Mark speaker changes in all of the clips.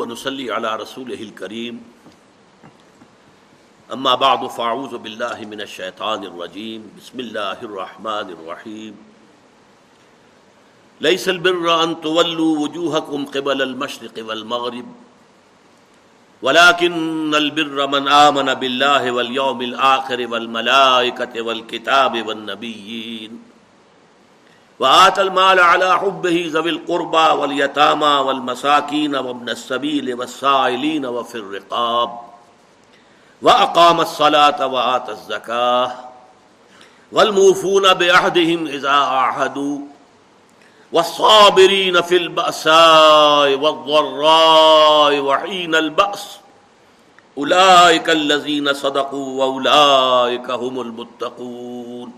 Speaker 1: ونصلي على رسوله الكريم. أما بعد، فأعوذ بالله من الشيطان الرجيم. بسم الله الرحمن الرحيم. ليس البر أن تولوا وجوهكم قبل المشرق والمغرب، ولكن البر من آمن بالله واليوم الآخر والملائكة والكتاب والنبيين. وآت المال على حبه ذوي القربى واليتامى والمساكين وابن السبيل والسائلين وفي الرقاب. وأقام الصلاة وآت الزكاة. والموفون بعهدهم إذا عاهدوا. والصابرين في البأساء والضراء وحين البأس. أولئك الذين صدقوا وأولئك هم المتقون.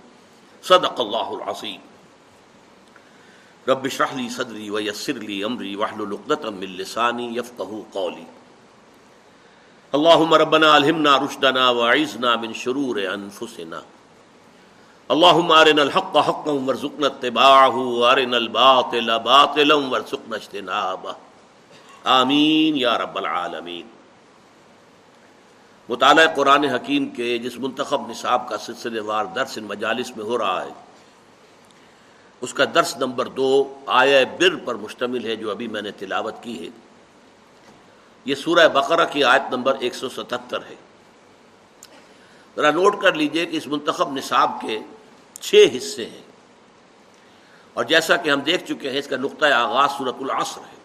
Speaker 1: صدق الله العظيم. رب اشرح لي صدري ويسر لي امري واحلل عقدة من لساني يفقهوا قولي. اللهم ربنا الهمنا رشدنا واعذنا من شرور انفسنا اللهم ارنا الحق حقا وارزقنا اتباعه وارنا الباطل باطلا وارزقنا اجتنابه. آمین یا رب العالمین. مطالعہ قرآن حکیم کے جس منتخب نصاب کا سلسلے وار درس ان مجالس میں ہو رہا ہے اس کا درس نمبر دو آیا بر پر مشتمل ہے جو ابھی میں نے تلاوت کی ہے۔ یہ سورہ بقرہ کی آیت نمبر ایک سو ستہتر ہے۔ ذرا نوٹ کر لیجیے کہ اس منتخب نصاب کے چھ حصے ہیں۔ اور جیسا کہ ہم دیکھ چکے ہیں، اس کا نقطۂ آغاز صورت العصر ہے۔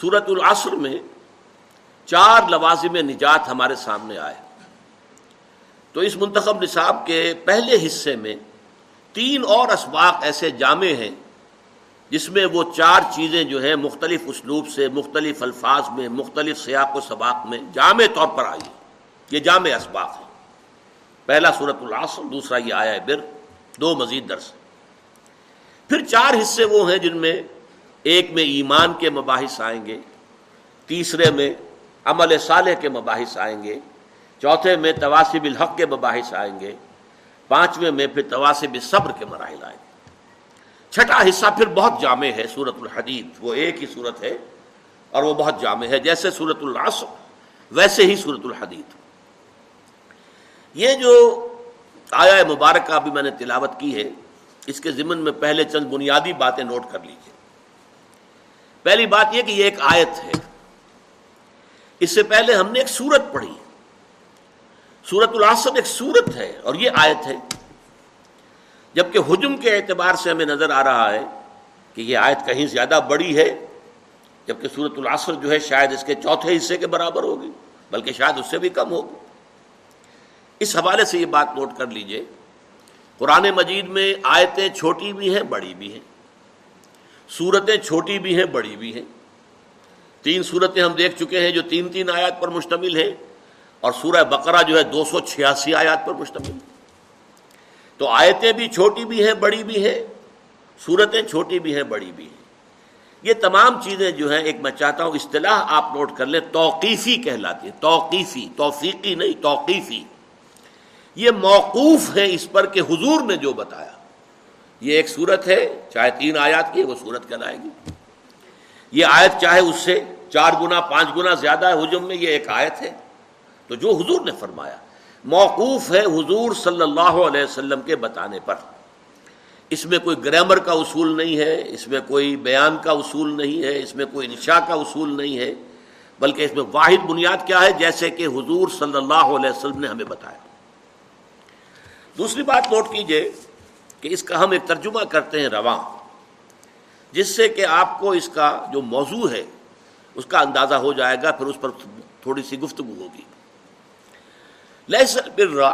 Speaker 1: صورت العصر میں چار لوازم نجات ہمارے سامنے آئے۔ تو اس منتخب نصاب کے پہلے حصے میں تین اور اسباق ایسے جامع ہیں جس میں وہ چار چیزیں جو ہیں مختلف اسلوب سے، مختلف الفاظ میں، مختلف سیاق و سباق میں جامع طور پر آئی یہ جامع اسباق ہے پہلا صورت العصر، دوسرا یہ آیا ہے بر دو مزید درس۔ پھر چار حصے وہ ہیں جن میں ایک میں ایمان کے مباحث آئیں گے، تیسرے میں عمل صالح کے مباحث آئیں گے، چوتھے میں تواسب الحق کے مباحث آئیں گے۔ پانچویں میں پھر تواسب صبر کے مراحل آئے۔ چھٹا حصہ پھر بہت جامع ہے سورت الحدید۔ وہ ایک ہی صورت ہے اور وہ بہت جامع ہے۔ جیسے سورت العصر، ویسے ہی سورت الحدید۔ یہ جو آیا مبارکہ ابھی میں نے تلاوت کی ہے، اس کے ضمن میں پہلے چند بنیادی باتیں نوٹ کر لیجیے پہلی بات یہ کہ یہ ایک آیت ہے۔ اس سے پہلے ہم نے ایک سورت پڑھی۔ سورت العصر ایک سورت ہے اور یہ آیت ہے۔ جبکہ حجم کے اعتبار سے ہمیں نظر آ رہا ہے کہ یہ آیت کہیں زیادہ بڑی ہے، جبکہ سورت العصر جو ہے شاید اس کے چوتھے حصے کے برابر ہوگی، بلکہ شاید اس سے بھی کم ہوگی۔ اس حوالے سے یہ بات نوٹ کر لیجیے، قرآن مجید میں آیتیں چھوٹی بھی ہیں، بڑی بھی ہیں۔ صورتیں چھوٹی بھی ہیں، بڑی بھی ہیں۔ تین صورتیں ہم دیکھ چکے ہیں جو تین تین آیات پر مشتمل ہیں۔ اور سورہ بقرہ جو ہے دو سو چھیاسی آیات پر مشتمل۔ تو آیتیں بھی چھوٹی بھی ہیں، بڑی بھی ہیں، صورتیں چھوٹی بھی ہیں، بڑی بھی ہیں۔ یہ تمام چیزیں جو ہیں، ایک میں چاہتا ہوں اصطلاح آپ نوٹ کر لیں، توقیفی کہلاتی ہے توقیفی، توفیقی نہیں، توقیفی۔ یہ موقوف ہے اس پر کہ حضور نے جو بتایا۔ یہ ایک صورت ہے، چاہے تین آیات کی وہ صورت کہلائے گی۔ یہ آیت چاہے اس سے چار گنا، پانچ گنا زیادہ ہے، حجم میں یہ ایک آیت ہے۔ تو جو حضور نے فرمایا، موقوف ہے حضور صلی اللہ علیہ وسلم کے بتانے پر۔ اس میں کوئی گرامر کا اصول نہیں ہے، اس میں کوئی بیان کا اصول نہیں ہے، اس میں کوئی انشاء کا اصول نہیں ہے، بلکہ اس میں واحد بنیاد کیا ہے، جیسے کہ حضور صلی اللہ علیہ وسلم نے ہمیں بتایا۔ دوسری بات نوٹ کیجیے کہ اس کا ہم ایک ترجمہ کرتے ہیں رواں، جس سے کہ آپ کو اس کا جو موضوع ہے، اس کا اندازہ ہو جائے گا، پھر اس پر تھوڑی سی گفتگو ہوگی۔ برا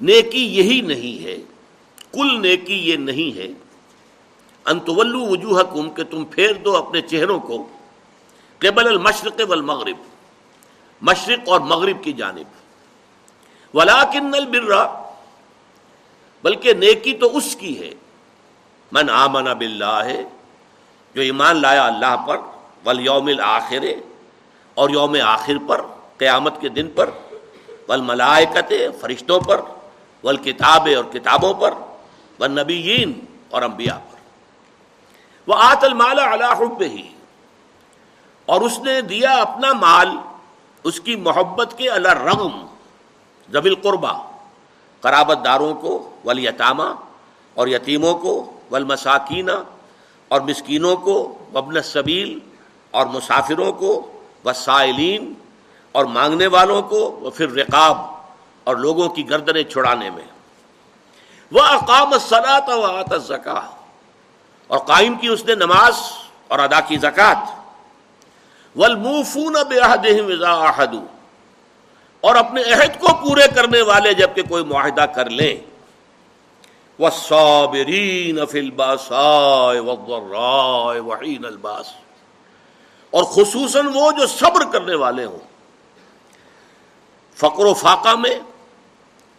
Speaker 1: نیکی یہی نہیں ہے، کل نیکی یہ نہیں ہے انتولو وجوہ کم کہ تم پھیر دو اپنے چہروں کو قبل المشرق والمغرب، مشرق اور مغرب کی جانب۔ ولاکن البرا، بلکہ نیکی تو اس کی ہے، من آمن باللہ ہے جو ایمان لایا اللہ پر، والیوم الآخر اور یوم آخر پر، قیامت کے دن پر۔ والملائکت فرشتوں پر والکتاب اور کتابوں پر، والنبیین اور انبیاء پر۔ وہ آت المال اللہ ہی اور اس نے دیا اپنا مال، اس کی محبت کے الرغم زبل قربا قرابت داروں کو ولیتامہ اور یتیموں کو ولمساکینہ اور مسکینوں کو وبن صبیل اور مسافروں کو وسائلین اور مانگنے والوں کو، وہ پھر رقاب اور لوگوں کی گردنیں چھڑانے میں۔ وہ اقام صلاحت و آت زکا اور قائم کی اس نے نماز اور ادا کی زکوٰۃ ولمفون بے اور اپنے عہد کو پورے کرنے والے جبکہ کوئی معاہدہ کر لیں وہ صابرین الباس وحین الباس، اور خصوصاً وہ جو صبر کرنے والے ہوں۔ فقر و فاقہ میں،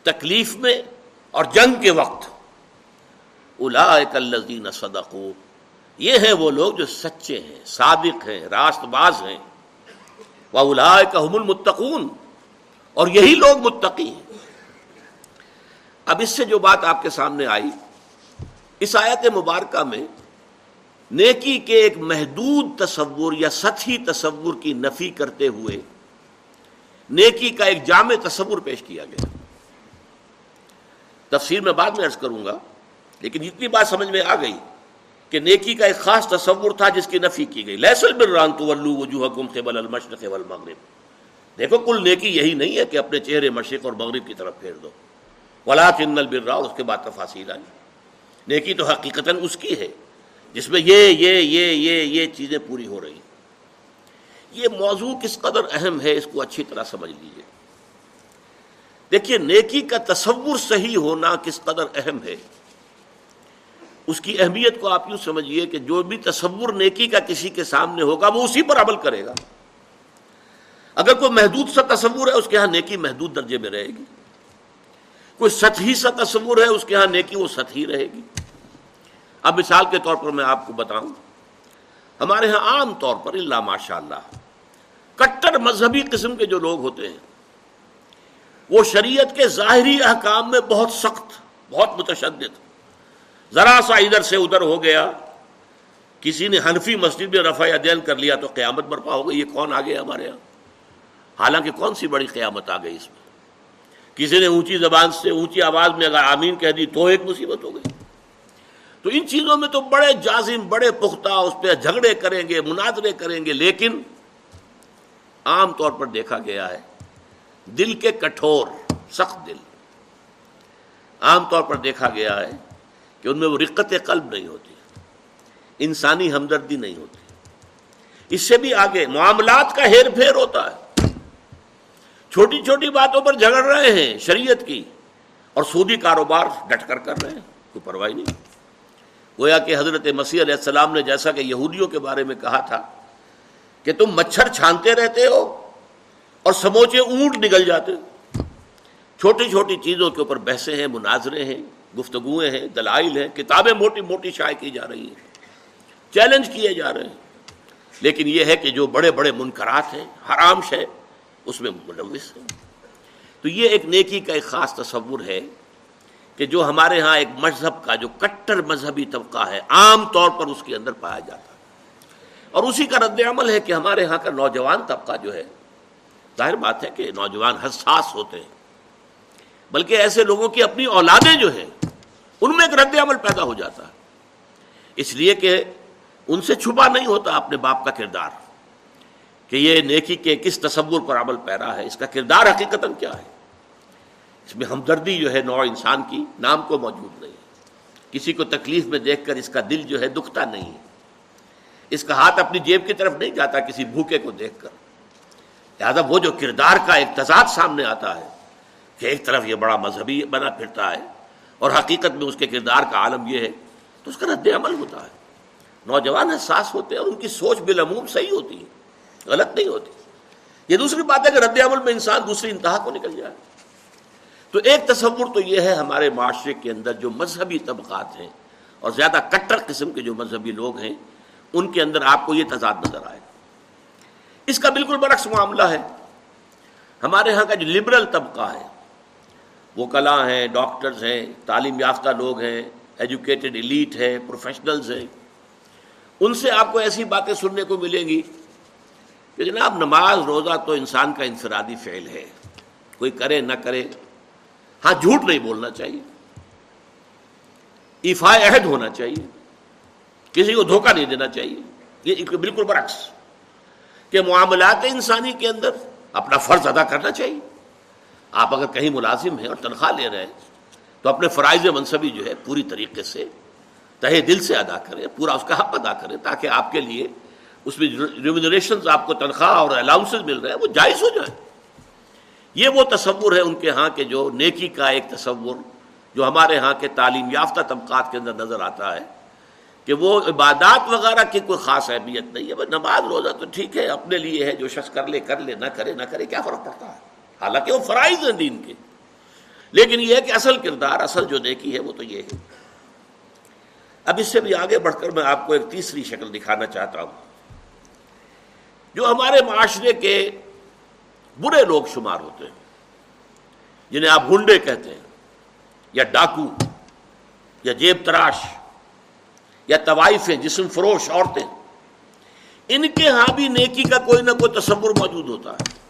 Speaker 1: تکلیف میں اور جنگ کے وقت۔ الازین صدقو، یہ ہیں وہ لوگ جو سچے ہیں صادق ہیں، راست باز ہیں۔ وہ الا المتقون، اور یہی لوگ متقی ہیں۔ اب اس سے جو بات آپ کے سامنے آئی، اس آیت مبارکہ میں نیکی کے ایک محدود تصور یا سطحی تصور کی نفی کرتے ہوئے نیکی کا ایک جامع تصور پیش کیا گیا۔ تفسیر میں بعد میں عرض کروں گا، لیکن اتنی بات سمجھ میں آ گئی کہ نیکی کا ایک خاص تصور تھا جس کی نفی کی گئی۔ لہسل بران تو وجوہ قبل المشرق والمغرب۔ دیکھو، کل نیکی یہی نہیں ہے کہ اپنے چہرے مشرق اور مغرب کی طرف پھیر دو۔ ولا چن البرا اس کے بعد تفاصیل آئی نیکی تو حقیقت اس کی ہے، جس میں یہ یہ یہ یہ یہ چیزیں پوری ہو رہی ہیں۔ یہ موضوع کس قدر اہم ہے اس کو اچھی طرح سمجھ لیجیے دیکھیے، نیکی کا تصور صحیح ہونا کس قدر اہم ہے۔ اس کی اہمیت کو آپ یوں سمجھیے کہ جو بھی تصور نیکی کا کسی کے سامنے ہوگا، وہ اسی پر عمل کرے گا۔ اگر کوئی محدود سا تصور ہے، اس کے ہاں نیکی محدود درجے میں رہے گی۔ کوئی سطحی سا تصور ہے، اس کے ہاں نیکی وہ سطحی رہے گی۔ اب مثال کے طور پر میں آپ کو بتاؤں۔ ہمارے ہاں عام طور پر اللہ ماشاء اللہ کٹر مذہبی قسم کے جو لوگ ہوتے ہیں، وہ شریعت کے ظاہری احکام میں بہت سخت، بہت متشدد۔ ذرا سا ادھر سے ادھر ہو گیا، کسی نے حنفی مسجد میں رفع دین کر لیا تو قیامت برپا ہو گئی، یہ کون آ گیا ہمارے یہاں؟ حالانکہ کون سی بڑی قیامت آ گئی اس میں؟ کسی نے اونچی زبان سے اونچی آواز میں اگر آمین کہہ دی تو ایک مصیبت ہو گئی۔ تو ان چیزوں میں تو بڑے جازم، بڑے پختہ، اس پہ جھگڑے کریں گے، مناظرے کریں گے، لیکن عام طور پر دیکھا گیا ہے۔ دل کے کٹھور، سخت دل۔ عام طور پر دیکھا گیا ہے کہ ان میں وہ رقت قلب نہیں ہوتی، انسانی ہمدردی نہیں ہوتی۔ اس سے بھی آگے معاملات کا ہیر پھیر ہوتا ہے۔ چھوٹی چھوٹی باتوں پر جھگڑ رہے ہیں شریعت کی اور سودی کاروبار ڈٹ کر کر رہے ہیں، کوئی پرواہ نہیں۔ گویا کہ حضرت مسیح علیہ السلام نے جیسا کہ یہودیوں کے بارے میں کہا تھا کہ تم مچھر چھانتے رہتے ہو اور سموچے اونٹ نکل جاتے چھوٹی چھوٹی چیزوں کے اوپر بحثیں ہیں، مناظرے ہیں گفتگویں ہیں، دلائل ہیں، کتابیں موٹی موٹی شائع کی جا رہی ہیں، چیلنج کیے جا رہے ہیں۔ لیکن یہ ہے کہ جو بڑے بڑے منکرات ہیں، حرام شے، اس میں ملوث ہیں۔ تو یہ ایک نیکی کا ایک خاص تصور ہے کہ جو ہمارے ہاں ایک مذہب کا، جو کٹر مذہبی طبقہ ہے، عام طور پر اس کے اندر پایا جاتا ہے۔ اور اسی کا رد عمل ہے کہ ہمارے ہاں کا نوجوان طبقہ جو ہے، ظاہر بات ہے کہ نوجوان حساس ہوتے ہیں۔ بلکہ ایسے لوگوں کی اپنی اولادیں جو ہیں، ان میں ایک رد عمل پیدا ہو جاتا ہے۔ اس لیے کہ ان سے چھپا نہیں ہوتا اپنے باپ کا کردار کہ یہ نیکی کے کس تصور پر عمل پیرا ہے، اس کا کردار حقیقت کیا ہے۔ اس میں ہمدردی جو ہے نوع انسان کی، نام کو موجود نہیں کسی کو تکلیف میں دیکھ کر اس کا دل جو ہے دکھتا نہیں ہے۔ اس کا ہاتھ اپنی جیب کی طرف نہیں جاتا کسی بھوکے کو دیکھ کر۔ لہٰذا وہ جو کردار کا ایک تضاد سامنے آتا ہے کہ ایک طرف یہ بڑا مذہبی بنا پھرتا ہے اور حقیقت میں اس کے کردار کا عالم یہ ہے، تو اس کا رد عمل ہوتا ہے۔ نوجوان حساس ہوتے ہیں اور ان کی سوچ بالعموم صحیح ہوتی ہے، غلط نہیں ہوتی۔ یہ دوسری بات ہے کہ رد عمل میں انسان دوسری انتہا کو نکل جائے۔ تو ایک تصور تو یہ ہے ہمارے معاشرے کے اندر جو مذہبی طبقات ہیں اور زیادہ کٹر قسم کے جو مذہبی لوگ ہیں ان کے اندر آپ کو یہ تضاد نظر آئے۔ اس کا بالکل برعکس معاملہ ہے۔ ہمارے ہاں کا جو لبرل طبقہ ہے، وہ کلا ہیں ڈاکٹرز ہیں، تعلیم یافتہ لوگ ہیں ایجوکیٹڈ ایلیٹ ہے پروفیشنلز ہیں۔ ان سے آپ کو ایسی باتیں سننے کو ملیں گی کہ جناب نماز، روزہ تو انسان کا انفرادی فعل ہے۔ کوئی کرے نہ کرے ہاں جھوٹ نہیں بولنا چاہیے۔ ایفا عہد ہونا چاہیے۔ کسی کو دھوکہ نہیں دینا چاہیے۔ یہ بالکل برعکس۔ کہ معاملات انسانی کے اندر اپنا فرض ادا کرنا چاہیے۔ آپ اگر کہیں ملازم ہیں اور تنخواہ لے رہے ہیں، تو اپنے فرائض منصبی جو ہے پوری طریقے سے تہے دل سے ادا کریں، پورا اس کا حق ادا کریں، تاکہ آپ کے لیے اس میں ریمونریشن آپ کو تنخواہ اور الاؤنس مل رہے ہیں، وہ جائز ہو جائیں۔ یہ وہ تصور ہے ان کے ہاں کے جو نیکی کا ایک تصور جو ہمارے ہاں کے تعلیم یافتہ طبقات کے اندر نظر آتا ہے۔ کہ وہ عبادات وغیرہ کی کوئی خاص اہمیت نہیں ہے نماز روزہ تو ٹھیک ہے، اپنے لیے ہے، جو شخص کر لے کر لے، نہ کرے نہ کرے، کیا فرق پڑتا ہے؟ حالانکہ وہ فرائض ہیں دین کے۔ لیکن یہ ہے کہ اصل کردار، اصل جو نیکی ہے، وہ تو یہ ہے۔ اب اس سے بھی آگے بڑھ کر میں آپ کو ایک تیسری شکل دکھانا چاہتا ہوں۔ جو ہمارے معاشرے کے برے لوگ شمار ہوتے ہیں، جنہیں آپ گنڈے کہتے ہیں، یا ڈاکو، یا جیب تراش یا طوائفیں جسم فروش، عورتیں۔ ان کے ہاں بھی نیکی کا کوئی نہ کوئی تصور موجود ہوتا ہے۔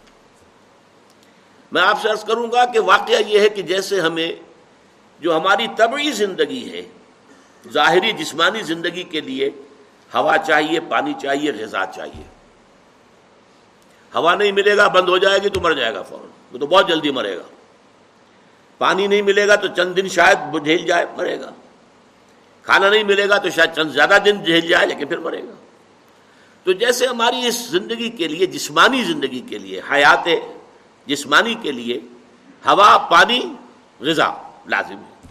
Speaker 1: میں آپ سے عرض کروں گا کہ واقعہ یہ ہے کہ جیسے ہمیں جو ہماری طبعی زندگی ہے، ظاہری جسمانی زندگی کے لیے ہوا چاہیے، پانی چاہیے، غذا چاہیے۔ ہوا نہیں ملے گا، بند ہو جائے گی تو مر جائے گا فوراً۔ وہ تو بہت جلدی مرے گا۔ پانی نہیں ملے گا تو چند دن شاید جھیل جائے، مرے گا۔ کھانا نہیں ملے گا تو شاید چند زیادہ دن جھیل جائے، لیکن پھر مرے گا۔ تو جیسے ہماری اس زندگی کے لیے، جسمانی زندگی کے لیے، حیات جسمانی کے لیے ہوا، پانی، غذا لازم ہے۔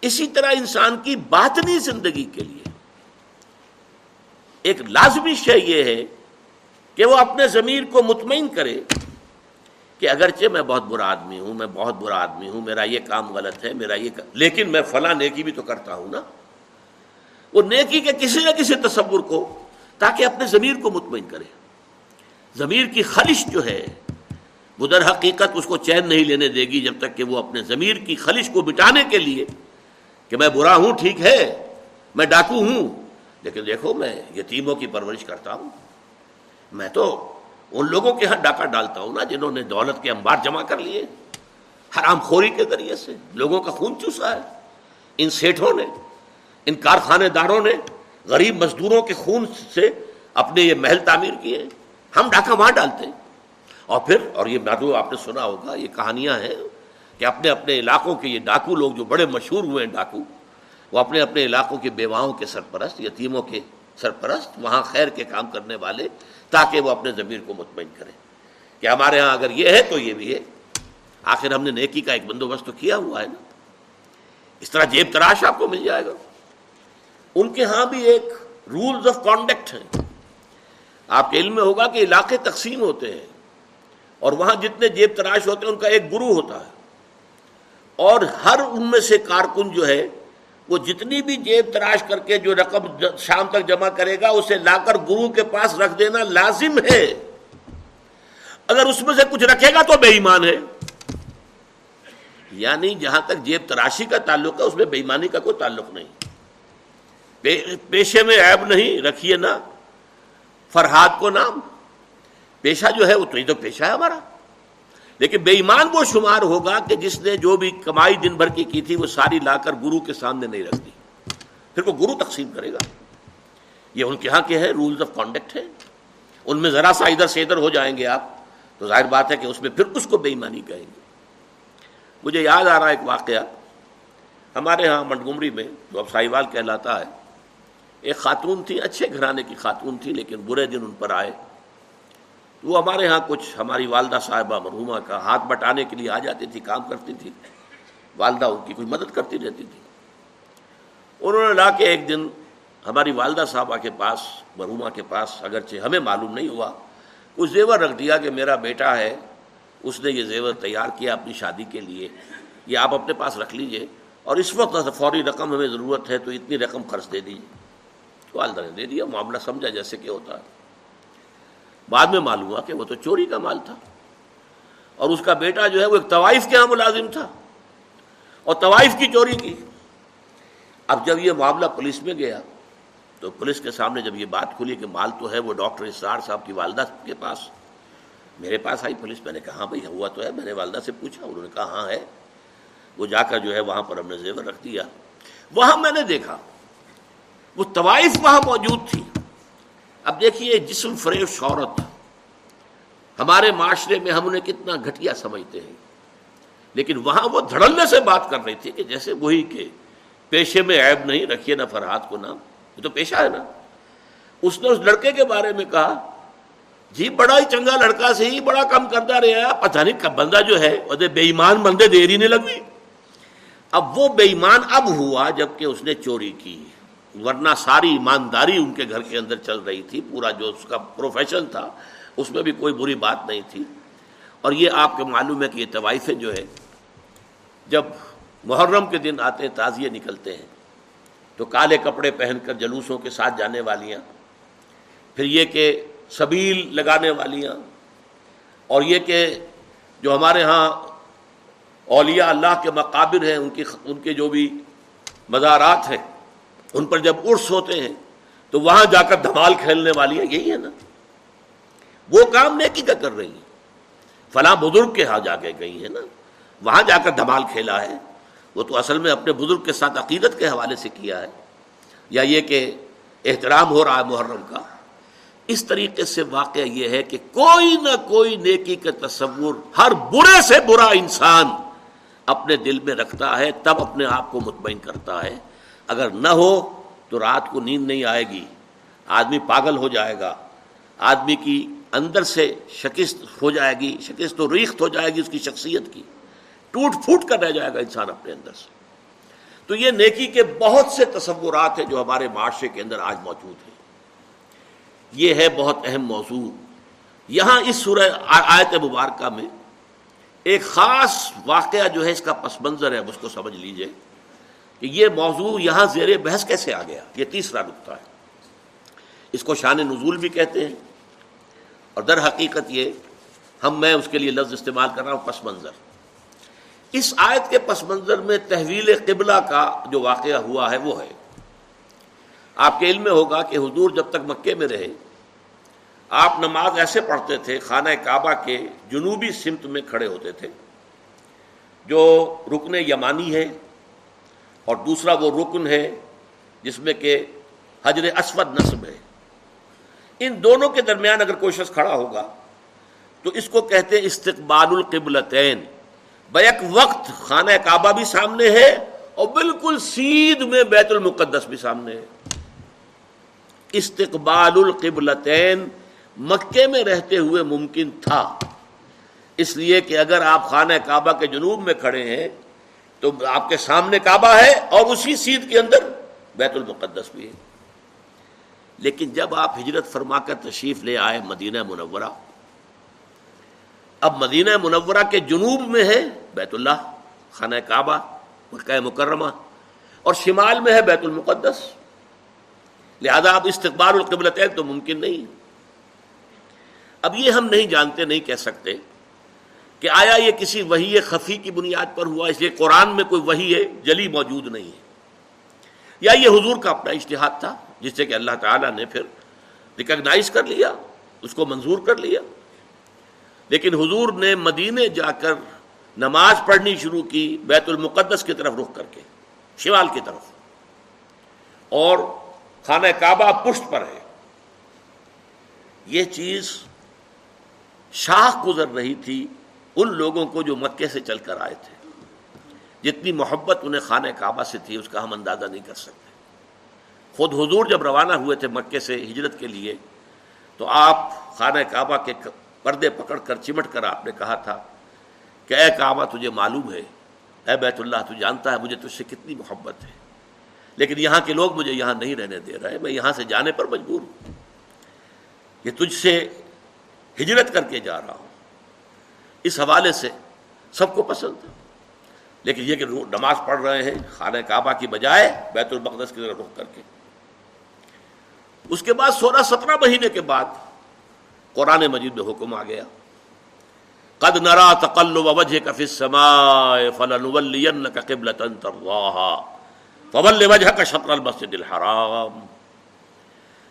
Speaker 1: اسی طرح انسان کی باطنی زندگی کے لیے ایک لازمی شے یہ ہے کہ وہ اپنے ضمیر کو مطمئن کرے کہ اگرچہ میں بہت برا آدمی ہوں، میں بہت برا آدمی ہوں، میرا یہ کام غلط ہے، میرا یہ لیکن میں فلاں نیکی بھی تو کرتا ہوں نا۔ وہ نیکی کے کسی نہ کسی تصور کو تاکہ اپنے ضمیر کو مطمئن کرے۔ ضمیر کی خلش جو ہے، وہ در حقیقت اس کو چین نہیں لینے دے گی جب تک کہ وہ اپنے ضمیر کی خلش کو مٹانے کے لیے کہ میں برا ہوں، ٹھیک ہے، میں ڈاکو ہوں، لیکن دیکھو میں یتیموں کی پرورش کرتا ہوں۔ میں تو ان لوگوں کے ہاں ڈاکہ ڈالتا ہوں نا جنہوں نے دولت کے انبار جمع کر لیے، حرام خوری کے ذریعے سے، لوگوں کا خون چوسا ہے، ان سیٹھوں نے، ان کارخانے داروں نے، غریب مزدوروں کے خون سے اپنے یہ محل تعمیر کیے، ہم ڈاکہ وہاں ڈالتے ہیں۔ اور پھر، اور یہ مادو آپ نے سنا ہوگا، یہ کہانیاں ہیں کہ اپنے اپنے علاقوں کے یہ ڈاکو لوگ جو بڑے مشہور ہوئے ہیں ڈاکو، وہ اپنے اپنے علاقوں کے بیواؤں کے سرپرست، یتیموں کے سرپرست، وہاں خیر کے کام کرنے والے، تاکہ وہ اپنے ضمیر کو مطمئن کریں۔ کہ ہمارے ہاں اگر یہ ہے تو یہ بھی ہے۔ آخر ہم نے نیکی کا ایک بندوبست تو کیا ہوا ہے نا؟ اس طرح جیب تراش آپ کو مل جائے گا۔ ان کے ہاں بھی ایک رولز آف کانڈکٹ ہیں۔ آپ کے علم میں ہوگا کہ علاقے تقسیم ہوتے ہیں۔ اور وہاں جتنے جیب تراش ہوتے ہیں، ان کا ایک گرو ہوتا ہے۔ اور ہر ان میں سے کارکن جو ہے وہ جتنی بھی جیب تراش کر کے جو رقم شام تک جمع کرے گا، اسے لا کر گرو کے پاس رکھ دینا لازم ہے۔ اگر اس میں سے کچھ رکھے گا تو بے ایمان ہے۔ یعنی جہاں تک جیب تراشی کا تعلق ہے، اس میں بے ایمانی کا کوئی تعلق نہیں۔ پیشے میں عیب نہیں، رکھیے نا۔ فرحاد کو نام۔ پیشہ جو ہے، وہ تو پیشہ ہے ہمارا۔ لیکن بے ایمان وہ شمار ہوگا کہ جس نے جو بھی کمائی دن بھر کی کی تھی، وہ ساری لا کر گرو کے سامنے نہیں رکھ دی۔ پھر وہ گرو تقسیم کرے گا۔ یہ ان کے یہاں کے ہیں رولز آف کانڈکٹ ہے ان میں ذرا سا ادھر سے ادھر ہو جائیں گے آپ، تو ظاہر بات ہے کہ اس میں پھر اس کو بے ایمانی کہیں گے۔ مجھے یاد آ رہا ہے ایک واقعہ۔ ہمارے ہاں منڈگمری میں جو اب سائیوال کہلاتا ہے، ایک خاتون تھی، اچھے گھرانے کی خاتون تھی، لیکن برے دن ان پر آئے۔ وہ ہمارے ہاں کچھ، ہماری والدہ صاحبہ مرحوما کا ہاتھ بٹانے کے لیے آ جاتی تھی، کام کرتی تھی۔ والدہ ان کی کوئی مدد کرتی رہتی تھی۔ انہوں نے لا کے ایک دن ہماری والدہ صاحبہ کے پاس مرحوما کے پاس اگرچہ ہمیں معلوم نہیں ہوا، کچھ زیور رکھ دیا کہ میرا بیٹا ہے، اس نے یہ زیور تیار کیا اپنی شادی کے لیے، یہ آپ اپنے پاس رکھ لیجیے۔ اور اس وقت فوری رقم ہمیں ضرورت ہے تو اتنی رقم خرچ دے دیجیے والدہ نے دے دیا، معاملہ سمجھا جیسے کہ ہوتا ہے۔ بعد میں معلوم ہوا کہ وہ تو چوری کا مال تھا اور اس کا بیٹا جو ہے وہ ایک طوائف کے یہاں ملازم تھا اور طوائف کی چوری کی۔ اب جب یہ معاملہ پولیس میں گیا تو پولیس کے سامنے جب یہ بات کھلی کہ مال تو ہے وہ ڈاکٹر اسرار صاحب کی والدہ کے پاس، میرے پاس آئی پولیس، میں نے کہا ہاں بھائی، ہوا تو ہے، میں نے والدہ سے پوچھا، انہوں نے کہا ہاں ہے۔ وہ جا کر جو ہے وہاں پر ہم نے زیور رکھ دیا۔ وہاں میں نے دیکھا، وہ طوائف وہاں موجود تھی۔ اب دیکھیے جسم فریب شہرت ہمارے معاشرے میں ہم انہیں کتنا گھٹیا سمجھتے ہیں۔ لیکن وہاں وہ دھڑلنے سے بات کر رہی تھی کہ جیسے وہی کہ پیشے میں عیب نہیں، رکھیے نہ فرحات کو نام۔ یہ تو پیشہ ہے نا۔ اس نے اس لڑکے کے بارے میں کہا جی بڑا ہی چنگا لڑکا سے ہی بڑا کم کرتا رہا پتہ نہیں کب بندہ جو ہے، وہ بے ایمان بندے دیر ہی نہیں لگی اب وہ بے ایمان اب ہوا جبکہ اس نے چوری کی۔ ورنہ ساری ایمانداری ان کے گھر کے اندر چل رہی تھی، پورا جو اس کا پروفیشن تھا، اس میں بھی کوئی بری بات نہیں تھی۔ اور یہ آپ کے معلوم ہے کہ یہ طوائفیں جو ہے جب محرم کے دن آتے ہیں، تازیے نکلتے ہیں، تو کالے کپڑے پہن کر جلوسوں کے ساتھ جانے والیاں، پھر یہ کہ سبیل لگانے والیاں، اور یہ کہ جو ہمارے ہاں اولیاء اللہ کے مقابر ہیں، ان کی ان کے جو بھی مزارات ہیں ان پر جب عرس ہوتے ہیں، تو وہاں جا کر دھمال کھیلنے والی ہیں، یہی ہے نا۔ وہ کام نیکی کا کر رہی ہیں۔ فلاں بزرگ کے ہاں جا کے گئی ہیں نا۔ وہاں جا کر دھمال کھیلا ہے۔ وہ تو اصل میں اپنے بزرگ کے ساتھ عقیدت کے حوالے سے کیا ہے۔ یا یہ کہ احترام ہو رہا ہے محرم کا۔ اس طریقے سے واقعہ یہ ہے کہ کوئی نہ کوئی نیکی کا تصور ہر برے سے برا انسان اپنے دل میں رکھتا ہے، تب اپنے آپ کو مطمئن کرتا ہے۔ اگر نہ ہو تو رات کو نیند نہیں آئے گی۔ آدمی پاگل ہو جائے گا۔ آدمی کی اندر سے شکست ہو جائے گی، شکست تو ریخت ہو جائے گی اس کی شخصیت کی۔ ٹوٹ پھوٹ کر رہ جائے گا انسان اپنے اندر سے۔ تو یہ نیکی کے بہت سے تصورات ہیں جو ہمارے معاشرے کے اندر آج موجود ہیں۔ یہ ہے بہت اہم موضوع۔ یہاں اس سورہ آیت مبارکہ میں ایک خاص واقعہ جو ہے اس کا پس منظر ہے اس کو سمجھ لیجیے۔ کہ یہ موضوع یہاں زیر بحث کیسے آ گیا؟ یہ تیسرا نقطہ ہے۔ اس کو شان نزول بھی کہتے ہیں۔ اور در حقیقت یہ ہم میں اس کے لیے لفظ استعمال کر رہا ہوں، پس منظر۔ اس آیت کے پس منظر میں تحویل قبلہ کا جو واقعہ ہوا ہے وہ ہے۔ آپ کے علم میں ہوگا کہ حضور جب تک مکے میں رہے، آپ نماز ایسے پڑھتے تھے، خانہ کعبہ کے جنوبی سمت میں کھڑے ہوتے تھے، جو رکن یمانی ہے اور دوسرا وہ رکن ہے جس میں کہ حجر اسود نصب ہے۔ ان دونوں کے درمیان اگر کوئی شخص کھڑا ہوگا تو اس کو کہتے ہیں استقبال القبلتین۔ بیک وقت خانہ کعبہ بھی سامنے ہے اور بالکل سیدھ میں بیت المقدس بھی سامنے ہے۔ استقبال القبلتین مکے میں رہتے ہوئے ممکن تھا۔ اس لیے کہ اگر آپ خانہ کعبہ کے جنوب میں کھڑے ہیں تو آپ کے سامنے کعبہ ہے اور اسی سیدھ کے اندر بیت المقدس بھی ہے۔ لیکن جب آپ ہجرت فرما کر تشریف لے آئے مدینہ منورہ، اب مدینہ منورہ کے جنوب میں ہے بیت اللہ، خانہ کعبہ، مکہ مکرمہ، اور شمال میں ہے بیت المقدس۔ لہذا اب استقبال القبلت تو ممکن نہیں اب یہ ہم نہیں جانتے، نہیں کہہ سکتے کہ آیا یہ کسی وہی خفی کی بنیاد پر ہوا، اس لیے قرآن میں کوئی وہی ہے، جلی موجود نہیں ہے۔ یا یہ حضور کا اپنا اشتہاد تھا، جس سے کہ اللہ تعالیٰ نے پھر ریکگنائز کر لیا، اس کو منظور کر لیا۔ لیکن حضور نے مدینے جا کر نماز پڑھنی شروع کی، بیت المقدس کی طرف رخ کر کے، شمال کی طرف۔ اور خانہ کعبہ پشت پر ہے۔ یہ چیز شاہ گزر رہی تھی ان لوگوں کو جو مکے سے چل کر آئے تھے۔ جتنی محبت انہیں خانہ کعبہ سے تھی، اس کا ہم اندازہ نہیں کر سکتے۔ خود حضور جب روانہ ہوئے تھے مکے سے ہجرت کے لیے، تو آپ خانہ کعبہ کے پردے پکڑ کر چمٹ کر آپ نے کہا تھا کہ اے کعبہ، تجھے معلوم ہے، اے بیت اللہ، تو جانتا ہے مجھے تجھ سے کتنی محبت ہے۔ لیکن یہاں کے لوگ مجھے یہاں نہیں رہنے دے رہے، میں یہاں سے جانے پر مجبور ہوں۔ یہ تجھ سے ہجرت کر کے جا رہا ہوں۔ اس حوالے سے سب کو پسند تھا۔ لیکن یہ کہ نماز پڑھ رہے ہیں، خانہ کعبہ کی بجائے بیت المقدس کی طرف رخ کر کے۔ اس کے بعد سولہ سترہ مہینے کے بعد قرآن مجید میں حکم آ گیا۔ قد نرا تقلب وجهك في السماء فلنولينك قبلة ترضاها فول وجهك شطر المسجد الحرام۔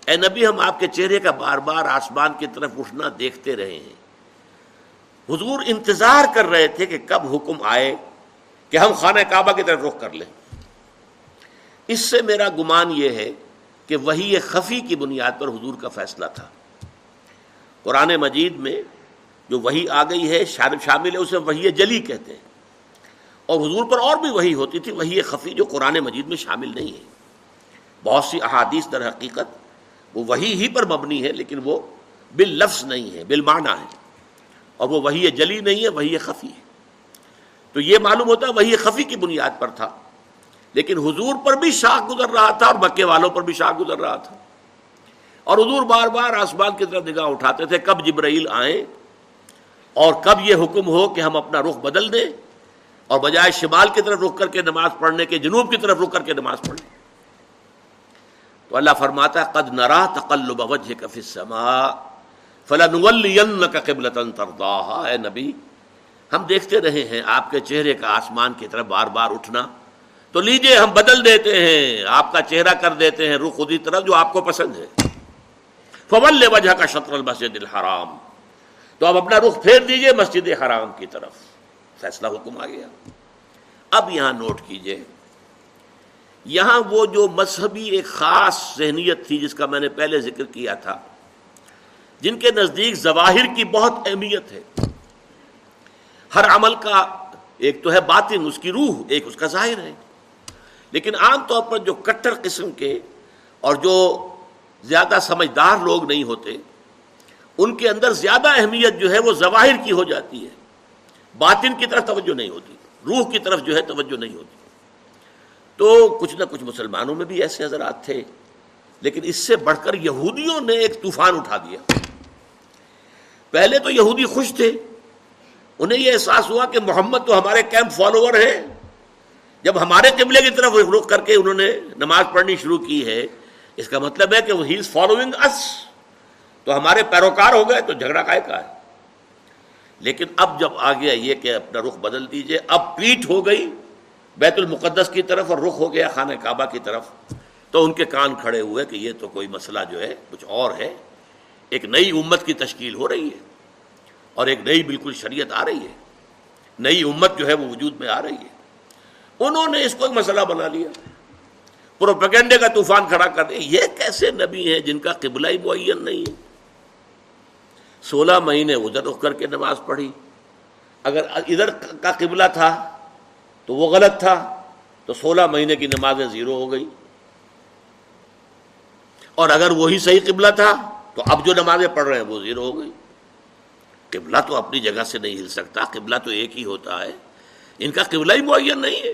Speaker 1: اے نبی، ہم آپ کے چہرے کا بار بار آسمان کی طرف اٹھنا دیکھتے رہے ہیں۔ حضور انتظار کر رہے تھے کہ کب حکم آئے کہ ہم خانہ کعبہ کی طرف رخ کر لیں۔ اس سے میرا گمان یہ ہے کہ وہی خفی کی بنیاد پر حضور کا فیصلہ تھا۔ قرآن مجید میں جو وہی آ گئی ہے شامل ہے، اسے وہی جلی کہتے ہیں۔ اور حضور پر اور بھی وہی ہوتی تھی، وہی خفی جو قرآن مجید میں شامل نہیں ہے۔ بہت سی احادیث در حقیقت وہ وہی ہی پر مبنی ہے لیکن وہ بال لفظ نہیں ہے بال معنی ہے اور وہ وہی جلی نہیں ہے وہی خفی ہے۔ تو یہ معلوم ہوتا ہے وہی خفی کی بنیاد پر تھا۔ لیکن حضور پر بھی شاخ گزر رہا تھا اور مکے والوں پر بھی شاخ گزر رہا تھا۔ اور حضور بار بار آسمان کی طرف نگاہ اٹھاتے تھے، کب جبرائیل آئیں اور کب یہ حکم ہو کہ ہم اپنا رخ بدل دیں اور بجائے شمال کی طرف رخ کر کے نماز پڑھنے کے، جنوب کی طرف رخ کر کے نماز پڑھنے تو اللہ فرماتا ہے، قد نرا تقلب وجهك في السماء۔ فلنولينك قبلة اے نبی، ہم دیکھتے رہے ہیں آپ کے چہرے کا آسمان کی طرف بار بار اٹھنا۔ تو لیجیے، ہم بدل دیتے ہیں۔ آپ کا چہرہ کر دیتے ہیں، رخ خودی طرف جو آپ کو پسند ہے۔ فول وجہ کا شطر المسجد الحرام۔ تو اب اپنا رخ پھیر دیجیے مسجد حرام کی طرف۔ فیصلہ حکم آ گیا۔ اب یہاں نوٹ کیجیے۔ یہاں وہ جو مذہبی ایک خاص ذہنیت تھی جس کا میں نے پہلے ذکر کیا تھا جن کے نزدیک ظواہر کی بہت اہمیت ہے۔ ہر عمل کا ایک تو ہے باطن، اس کی روح، ایک اس کا ظاہر ہے۔ لیکن عام طور پر جو کٹر قسم کے اور جو زیادہ سمجھدار لوگ نہیں ہوتے، ان کے اندر زیادہ اہمیت جو ہے وہ ظواہر کی ہو جاتی ہے۔ باطن کی طرف توجہ نہیں ہوتی، روح کی طرف جو ہے توجہ نہیں ہوتی۔ تو کچھ نہ کچھ مسلمانوں میں بھی ایسے حضرات تھے، لیکن اس سے بڑھ کر یہودیوں نے ایک طوفان اٹھا دیا۔ پہلے تو یہودی خوش تھے۔ انہیں یہ احساس ہوا کہ محمد تو ہمارے کیمپ فالوور ہیں۔ جب ہمارے قبلے کی طرف رخ کر کے انہوں نے نماز پڑھنی شروع کی ہے، اس کا مطلب ہے کہ وہ ہی از فالوئنگ اس تو ہمارے پیروکار ہو گئے تو جھگڑا کا ہے۔ لیکن اب جب آ گیا یہ کہ اپنا رخ بدل دیجیے، اب پیٹ ہو گئی بیت المقدس کی طرف اور رخ ہو گیا خانہ کعبہ کی طرف۔ تو ان کے کان کھڑے ہوئے کہ یہ تو کوئی مسئلہ جو ہے، کچھ اور ہے۔ ایک نئی امت کی تشکیل ہو رہی ہے اور ایک نئی بالکل شریعت آ رہی ہے۔ نئی امت جو ہے وہ وجود میں آ رہی ہے۔ انہوں نے اس کو ایک مسئلہ بنا لیا۔ پروپیگنڈے کا طوفان کھڑا کر دیا یہ کیسے نبی ہیں جن کا قبلہ ہی معین نہیں ہے؟ سولہ مہینے ادھر رخ کر کے نماز پڑھی۔ اگر ادھر کا قبلہ تھا تو وہ غلط تھا۔ تو سولہ مہینے کی نمازیں زیرو ہو گئی۔ اور اگر وہی صحیح قبلہ تھا تو اب جو نمازیں پڑھ رہے ہیں وہ زیرو ہو گئی۔ قبلہ تو اپنی جگہ سے نہیں ہل سکتا، قبلہ تو ایک ہی ہوتا ہے۔ ان کا قبلہ ہی معین نہیں ہے۔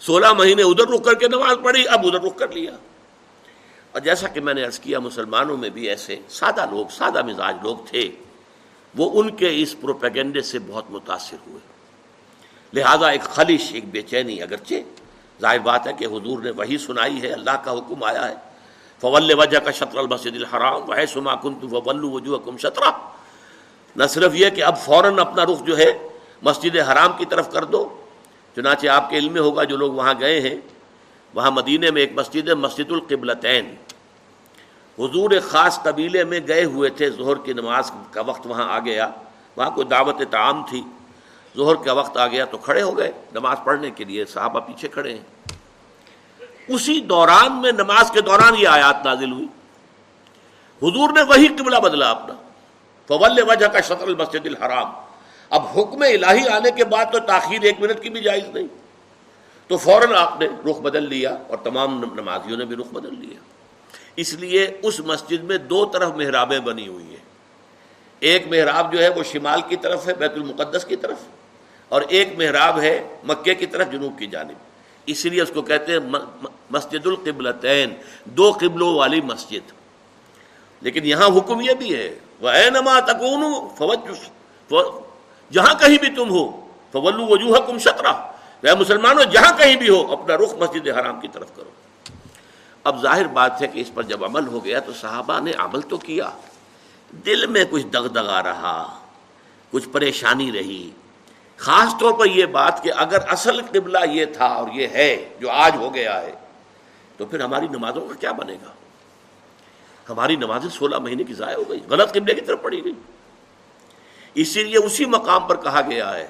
Speaker 1: سولہ مہینے ادھر رک کر کے نماز پڑھی، اب ادھر رک کر لیا۔ اور جیسا کہ میں نے عرض کیا، مسلمانوں میں بھی ایسے سادہ لوگ، سادہ مزاج لوگ تھے۔ وہ ان کے اس پروپیگنڈے سے بہت متاثر ہوئے۔ لہذا ایک خلش ایک بے چینی اگرچہ، ظاہر بات ہے کہ حضور نے وہی سنائی ہے، اللہ کا حکم آیا ہے۔ فول وجہ کا شطر المسد الحرام وہ سما کن تو ولو وجوہ کم شطرہ۔ نہ صرف یہ کہ اب فوراً اپنا رخ جو ہے مسجد حرام کی طرف کر دو، چنانچہ آپ کے علم میں ہوگا جو لوگ وہاں گئے ہیں، وہاں مدینے میں ایک مسجد ہے، مسجد القبلتین۔ حضور خاص قبیلے میں گئے ہوئے تھے، ظہر کی نماز کا وقت وہاں آ گیا۔ وہاں کوئی دعوت تعام تھی۔ ظہر کا وقت آ گیا تو کھڑے ہو گئے، نماز پڑھنے کے لیے صحابہ پیچھے کھڑے ہیں۔ اسی دوران میں نماز کے دوران یہ آیات نازل ہوئی۔ حضور نے وہی قبلہ بدلا اپنا۔ فول وجہ کا شطر المسجد الحرام۔ اب حکم الہی آنے کے بعد تو تاخیر ایک منٹ کی بھی جائز نہیں۔ تو فوراً آپ نے رخ بدل لیا اور تمام نمازیوں نے بھی رخ بدل لیا۔ اس لیے اس مسجد میں دو طرف محرابیں بنی ہوئی ہیں۔ ایک محراب جو ہے وہ شمال کی طرف ہے، بیت المقدس کی طرف، اور ایک محراب ہے مکے کی طرف جنوب کی جانب۔ اسی لیے اس کو کہتے ہیں مسجد القبلتین دو قبلوں والی مسجد۔ لیکن یہاں حکم یہ بھی ہے وہ اے نما تکون جہاں کہیں بھی تم ہو فولو وجوہ کم شطرہ وہ مسلمانوں، جہاں کہیں بھی ہو، اپنا رخ مسجد حرام کی طرف کرو۔ اب ظاہر بات ہے کہ اس پر جب عمل ہو گیا تو صحابہ نے عمل تو کیا۔ دل میں کچھ دگ دگا رہا، کچھ پریشانی رہی۔ خاص طور پر یہ بات کہ اگر اصل قبلہ یہ تھا اور یہ ہے، جو آج ہو گیا ہے تو پھر ہماری نمازوں کا کیا بنے گا؟ ہماری نمازیں سولہ مہینے کی ضائع ہو گئی، غلط قبلے کی طرف پڑی گئی۔ اسی لیے اسی مقام پر کہا گیا ہے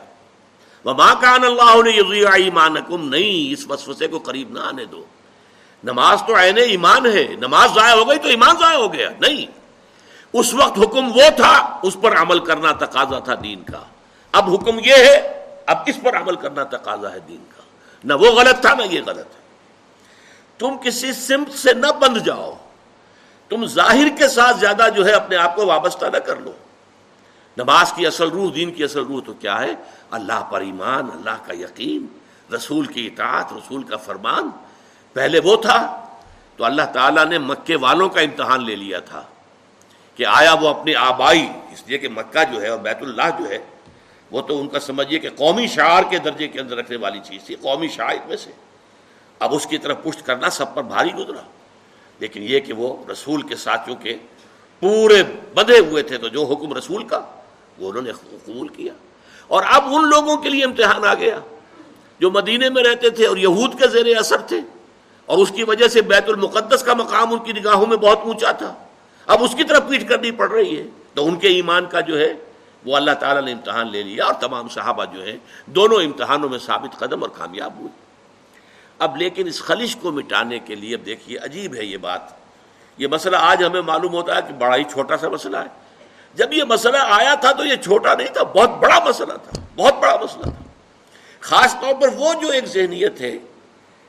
Speaker 1: وہ ماں کان اللہ ایمان نہیں، اس وسوسے کو قریب نہ آنے دو۔ نماز تو عین ایمان ہے، نماز ضائع ہو گئی تو ایمان ضائع ہو گیا۔ نہیں، اس وقت حکم وہ تھا، اس پر عمل کرنا تقاضا تھا دین کا۔ اب حکم یہ ہے، اب اس پر عمل کرنا تقاضا ہے دین کا۔ نہ وہ غلط تھا، نہ یہ غلط ہے۔ تم کسی سمت سے نہ بند جاؤ۔ تم ظاہر کے ساتھ زیادہ جو ہے اپنے آپ کو وابستہ نہ کر لو۔ نماز کی اصل روح، دین کی اصل روح تو کیا ہے؟ اللہ پر ایمان، اللہ کا یقین، رسول کی اطاعت، رسول کا فرمان۔ پہلے وہ تھا، تو اللہ تعالیٰ نے مکے والوں کا امتحان لے لیا تھا کہ آیا وہ اپنی آبائی، اس لیے کہ مکہ جو ہے اور بیت اللہ جو ہے، وہ تو ان کا سمجھیے کہ قومی شعار کے درجے کے اندر رکھنے والی چیز تھی، قومی شاعر میں سے۔ اب اس کی طرف پشت کرنا سب پر بھاری گزرا۔ لیکن یہ کہ وہ رسول کے ساتھیوں کے پورے بدے ہوئے تھے، تو جو حکم رسول کا، وہ انہوں نے قبول کیا۔ اور اب ان لوگوں کے لیے امتحان آ گیا۔ جو مدینے میں رہتے تھے اور یہود کے زیر اثر تھے، اور اس کی وجہ سے بیت المقدس کا مقام ان کی نگاہوں میں بہت اونچا تھا۔ اب اس کی طرف پیٹ کرنی پڑ رہی ہے۔ تو ان کے ایمان کا جو ہے، وہ اللہ تعالیٰ نے امتحان لے لیا اور تمام صحابہ جو ہیں، دونوں امتحانوں میں ثابت قدم اور کامیاب ہوئے۔ اب لیکن اس خلش کو مٹانے کے لیے اب دیکھیے عجیب ہے یہ بات۔ یہ مسئلہ آج ہمیں معلوم ہوتا ہے کہ بڑا ہی چھوٹا سا مسئلہ ہے۔ جب یہ مسئلہ آیا تھا تو یہ چھوٹا نہیں تھا، بہت بڑا مسئلہ تھا، بہت بڑا مسئلہ تھا۔ خاص طور پر وہ جو ایک ذہنیت ہے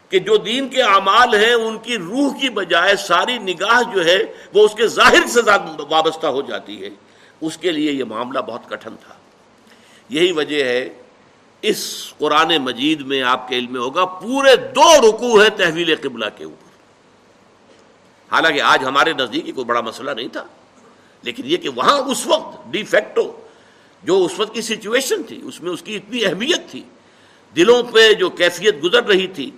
Speaker 1: کہ جو دین کے اعمال ہیں، ان کی روح کی بجائے ساری نگاہ جو ہے، وہ اس کے ظاہر سے وابستہ ہو جاتی ہے۔ اس کے لیے یہ معاملہ بہت کٹھن تھا۔ یہی وجہ ہے اس قرآن مجید میں آپ کے علم میں ہوگا، پورے دو رکوع ہے تحویل قبلہ کے اوپر۔ حالانکہ آج ہمارے نزدیک کوئی بڑا مسئلہ نہیں تھا، لیکن یہ کہ وہاں اس وقت ڈی فیکٹو جو اس وقت کی سچویشن تھی، اس میں اس کی اتنی اہمیت تھی، دلوں پہ جو کیفیت گزر رہی تھی،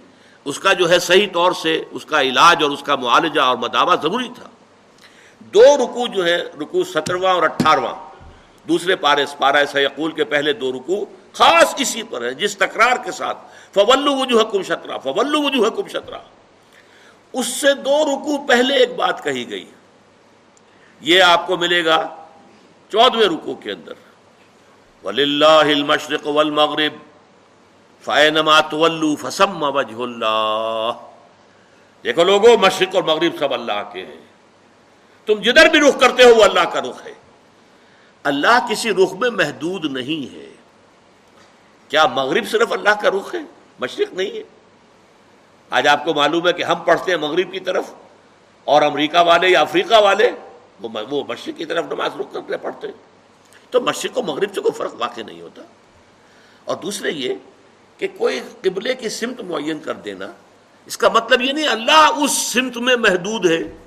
Speaker 1: اس کا جو ہے صحیح طور سے اس کا علاج اور اس کا معالجہ اور مداوع ضروری تھا۔ دو رکو جو ہے رکو سترواں اور اٹھارہواں دوسرے پارے پارا سیقول کے پہلے دو رکو خاص اسی پر ہے، جس تکرار کے ساتھ فولو وجو حکم شطرا فولو وجو حکم شطرا اس سے دو رکو پہلے ایک بات کہی گئی۔ یہ آپ کو ملے گا چودویں رکو کے اندر۔ ولی اللہ المشرق والمغرب فائنما تولو فسم وجہ اللہ دیکھو لوگوں مشرق اور مغرب سب اللہ کے ہیں۔ تم جدھر بھی رخ کرتے ہو، وہ اللہ کا رخ ہے۔ اللہ کسی رخ میں محدود نہیں ہے۔ کیا مغرب صرف اللہ کا رخ ہے؟ مشرق نہیں ہے۔ آج آپ کو معلوم ہے کہ ہم پڑھتے ہیں مغرب کی طرف اور امریکہ والے یا افریقہ والے، وہ مشرق کی طرف نماز رخ کر کے پڑھتے ہیں۔ تو مشرق و مغرب سے کوئی فرق واقع نہیں ہوتا۔ اور دوسرے یہ کہ کوئی قبلے کی سمت معین کر دینا، اس کا مطلب یہ نہیں اللہ اس سمت میں محدود ہے،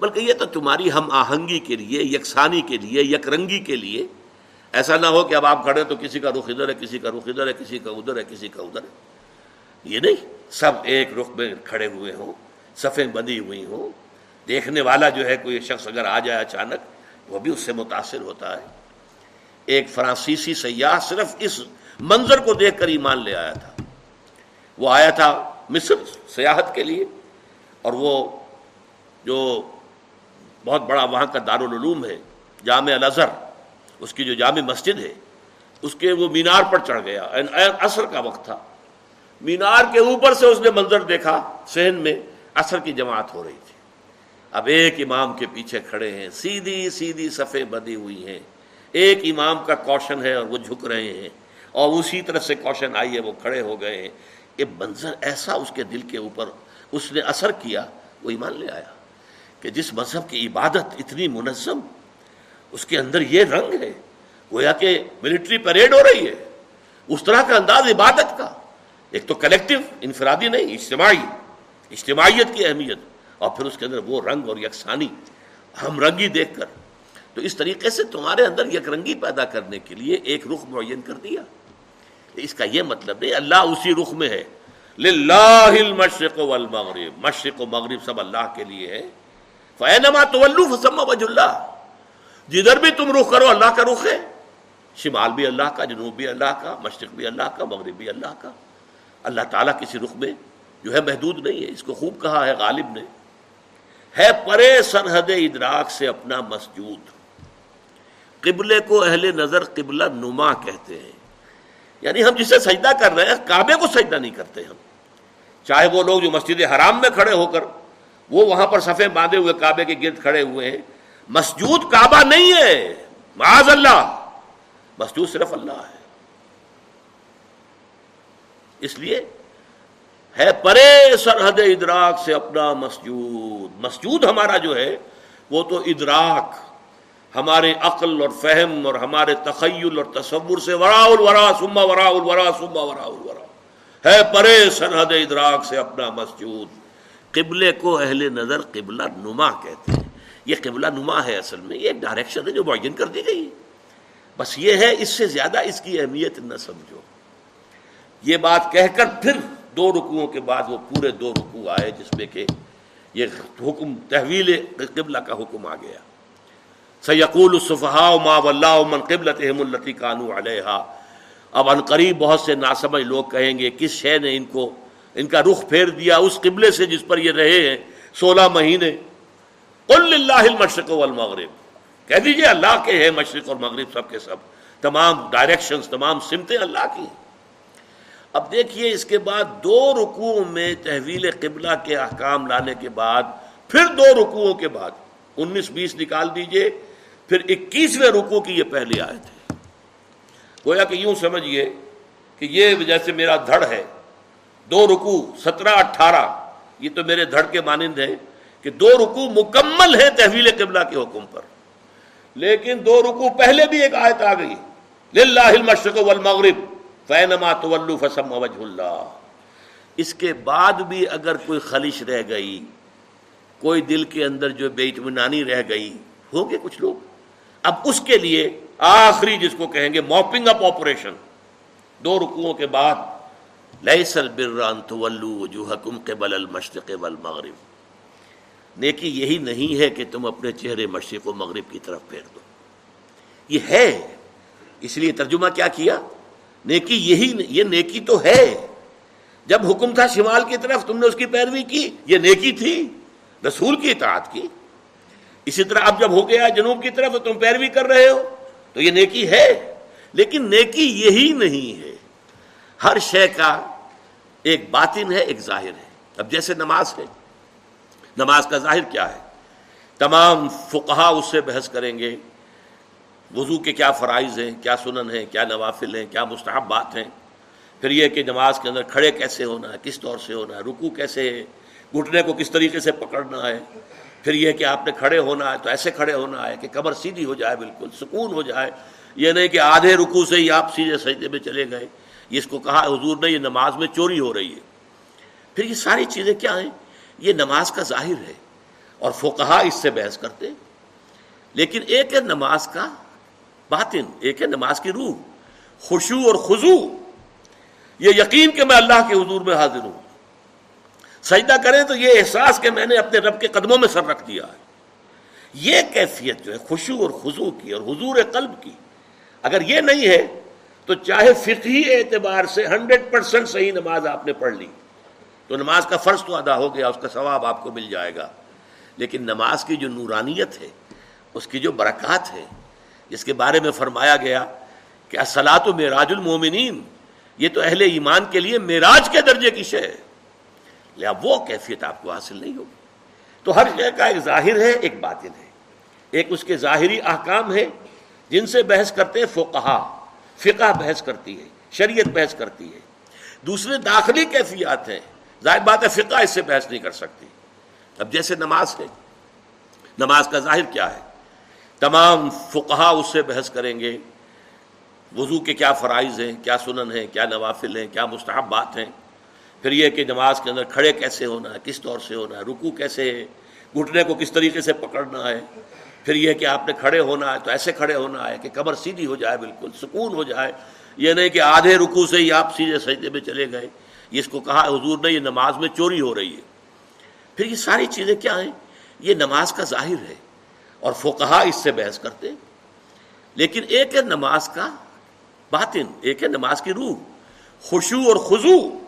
Speaker 1: بلکہ یہ تو تمہاری ہم آہنگی کے لیے، یکسانی کے لیے یک رنگی کے لیے ایسا نہ ہو کہ اب آپ کھڑے تو کسی کا رخ ادھر ہے، کسی کا رخ ادھر ہے، کسی کا ادھر ہے، کسی کا ادھر ہے۔ یہ نہیں، سب ایک رخ میں کھڑے ہوئے ہوں، صفیں بندی ہوئی ہوں۔ دیکھنے والا جو ہے، کوئی شخص اگر آ جائے اچانک، وہ بھی اس سے متاثر ہوتا ہے۔ ایک فرانسیسی سیاح صرف اس منظر کو دیکھ کر ایمان لے آیا تھا۔ وہ آیا تھا مصر سیاحت کے لیے، اور وہ جو بہت بڑا وہاں کا دارالعلوم ہے، جامع الازہر۔ اس کی جو جامع مسجد ہے، اس کے وہ مینار پر چڑھ گیا۔ عصر کا وقت تھا۔ مینار کے اوپر سے اس نے منظر دیکھا سہن میں عصر کی جماعت ہو رہی تھی۔ اب ایک امام کے پیچھے کھڑے ہیں، سیدھی سیدھی صفے بدی ہوئی ہیں۔ ایک امام کا کوشن ہے اور وہ جھک رہے ہیں۔ اور اسی طرح سے کوشن آئی ہے وہ کھڑے ہو گئے ہیں۔ یہ منظر ایسا اس کے دل کے اوپر اس نے اثر کیا، وہ ایمان لے آیا کہ جس مذہب کی عبادت اتنی منظم اس کے اندر یہ رنگ ہے، گویا کہ ملٹری پریڈ ہو رہی ہے۔ اس طرح کا انداز عبادت کا۔ ایک تو کلیکٹو انفرادی نہیں، اجتماعی۔ اجتماعیت کی اہمیت۔ اور پھر اس کے اندر وہ رنگ اور یکسانی۔ ہم رنگی دیکھ کر۔ تو اس طریقے سے تمہارے اندر یک رنگی پیدا کرنے کے لیے ایک رخ معین کر دیا۔ اس کا یہ مطلب نہیں اللہ اسی رخ میں ہے۔ المشرق والمغرب۔ مشرق و مغرب سب اللہ کے لیے ہے فینما تو فسم وج اللہ جدھر بھی تم رخ کرو، اللہ کا رخ ہے۔ شمال بھی اللہ کا، جنوب بھی اللہ کا، مشرق بھی اللہ کا، مغرب بھی اللہ کا۔ اللہ تعالیٰ کسی رخ میں جو ہے محدود نہیں ہے، اس کو خوب کہا ہے غالب نے۔ ہے پرے سرحد ادراک سے اپنا مسجود۔ قبلے کو اہل نظر قبلہ نما کہتے ہیں۔ یعنی ہم جسے سجدہ کر رہے ہیں، کعبے کو سجدہ نہیں کرتے ہم۔ چاہے وہ لوگ جو مسجد حرام میں کھڑے ہو کر، وہ وہاں پر صفے باندھے ہوئے کعبے کے گرد کھڑے ہوئے ہیں۔ مسجود کعبہ نہیں ہے۔ معاذ اللہ۔ مسجود صرف اللہ ہے۔ اس لیے ہے پرے سرحد ادراک سے اپنا مسجود۔ مسجود ہمارا جو ہے، وہ تو ادراک۔ ہمارے عقل اور فہم اور ہمارے تخیل اور تصور سے ورا الورا سما ورا الورا سما ورا الورا ہے پرے سرحد ادراک سے اپنا مسجود۔ قبلے کو اہل نظر قبلہ نما کہتے ہیں۔ یہ قبلہ نما ہے اصل میں، یہ ایک ڈائریکشن ہے جو معین کر دی گئی۔ بس یہ ہے، اس سے زیادہ اس کی اہمیت نہ سمجھو۔ یہ بات کہہ کر پھر دو رکوعوں کے بعد وہ پورے دو رکوع آئے، جس میں کہ یہ حکم، تحویل قبلہ کا حکم آ گیا۔ سیقول الصفحاء ما واللہ من قبلتہم اللتی کانو علیہا اب ان قریب بہت سے ناسمجھ لوگ کہیں گے، کس شے نے ان کو، ان کا رخ پھیر دیا؟ اس قبلے سے جس پر یہ رہے ہیں، سولہ مہینے۔ قل للہ المشرق والمغرب۔ کہہ دیجیے اللہ کے ہیں مشرق اور مغرب سب کے سب۔ تمام ڈائریکشنز تمام سمتیں اللہ کی ہیں۔ اب دیکھیے اس کے بعد دو رکوعوں میں تحویل قبلہ کے احکام لانے کے بعد، پھر دو رکوعوں کے بعد۔ انیس، بیس نکال دیجیے۔ پھر اکیسویں رکوع کی یہ پہلی آئے تھے گویا کہ یوں سمجھیے کہ یہ جیسے میرا دھڑ ہے۔ دو رکوع، سترہ، اٹھارہ، یہ تو میرے دھڑ کے مانند ہے کہ دو رکوع مکمل ہے تحویل قبلہ کے حکم پر۔ لیکن دو رکوع پہلے بھی ایک آیت آ گئی۔ للہ المشرق والمغرب فینما طلو فسم وجہ اللہ اس کے بعد بھی اگر کوئی خلش رہ گئی، کوئی دل کے اندر جو بے اطمینانی رہ گئی ہوگے کچھ لوگ۔ اب اس کے لیے آخری جس کو کہیں گے موپنگ اپ آپریشن دو رکوعوں کے بعد لیسل بران طلو جو حکم کے المشرق والمغرب۔ نیکی یہی نہیں ہے کہ تم اپنے چہرے مشرق و مغرب کی طرف پھیر دو۔ یہ ہے۔ اس لیے ترجمہ کیا کیا؟ نیکی یہی یہ نیکی تو ہے۔ جب حکم تھا شمال کی طرف، تم نے اس کی پیروی کی۔ یہ نیکی تھی، رسول کی اطاعت کی۔ اسی طرح اب جب ہو گیا جنوب کی طرف تم پیروی کر رہے ہو، تو یہ نیکی ہے۔ لیکن نیکی یہی نہیں ہے۔ ہر شے کا ایک باطن ہے، ایک ظاہر ہے۔ اب جیسے نماز ہے۔ نماز کا ظاہر کیا ہے؟ تمام فقہا اس سے بحث کریں گے، وضو کے کیا فرائض ہیں، کیا سنن ہیں، کیا نوافل ہیں، کیا مستحب بات ہیں؟ پھر یہ کہ نماز کے اندر کھڑے کیسے ہونا ہے، کس طور سے ہونا ہے رکو کیسے ہے، گھٹنے کو کس طریقے سے پکڑنا ہے؟ پھر یہ کہ آپ نے کھڑے ہونا ہے تو ایسے کھڑے ہونا ہے کہ کمر سیدھی ہو جائے بالکل، سکون ہو جائے۔ یہ نہیں کہ آدھے رکو سے ہی آپ سیدھے سجدے میں چلے گئے۔ اس کو کہا حضور نے یہ نماز میں چوری ہو رہی ہے۔ پھر یہ ساری چیزیں کیا ہیں؟ یہ نماز کا ظاہر ہے اور فقہا اس سے بحث کرتے لیکن ایک ہے نماز کا باطن، ایک ہے نماز کی روح۔ خوشو اور خضو یہ یقین کہ میں اللہ کے حضور میں حاضر ہوں۔ سجدہ کریں تو یہ احساس کہ میں نے اپنے رب کے قدموں میں سر رکھ دیا ہے۔ یہ کیفیت جو ہے خوشو اور خضو کی اور حضور قلب کی۔ اگر یہ نہیں ہے تو چاہے فقہی اعتبار سے ہنڈریڈ پرسینٹ صحیح نماز آپ نے پڑھ لی۔ تو نماز کا فرض تو ادا ہو گیا، اس کا ثواب آپ کو مل جائے گا۔ لیکن نماز کی جو نورانیت ہے، اس کی جو برکات ہے، جس کے بارے میں فرمایا گیا کہ اصلاۃ و معراج المومنین یہ تو اہل ایمان کے لیے معراج کے درجے کی شے ہے۔ لہٰ وہ کیفیت آپ کو حاصل نہیں ہوگی۔ تو ہر شے کا ایک ظاہر ہے، ایک باطن ہے۔ ایک اس کے ظاہری احکام ہے جن سے بحث کرتے ہیں فقہا۔ فقہ بحث کرتی ہے، شریعت بحث کرتی ہے۔ دوسرے داخلی کیفیات ہیں۔ ظاہر بات ہے، فقہ اس سے بحث نہیں کر سکتی۔ اب جیسے نماز ہے، نماز کا ظاہر کیا ہے؟ تمام فقہا اس سے بحث کریں گے۔ وضو کے کیا فرائض ہیں، کیا سنن ہیں، کیا نوافل ہیں، کیا مستحب بات ہیں۔ پھر یہ کہ نماز کے اندر کھڑے کیسے ہونا ہے کس طور سے ہونا ہے رکو کیسے ہے، گھٹنے کو کس طریقے سے پکڑنا ہے۔ پھر یہ کہ آپ نے کھڑے ہونا ہے تو ایسے کھڑے ہونا ہے کہ کمر سیدھی ہو جائے، بالکل سکون ہو جائے۔ یہ نہیں کہ آدھے رکو سے ہی آپ سیدھے سجدے میں چلے گئے۔ اس کو کہا، حضور نے، یہ نماز میں چوری ہو رہی ہے۔ پھر یہ ساری چیزیں کیا ہیں؟ یہ نماز کا ظاہر ہے اور فقہا اس سے بحث کرتے لیکن ایک ہے نماز کا باطن، ایک ہے نماز کی روح۔ خوشو اور خضو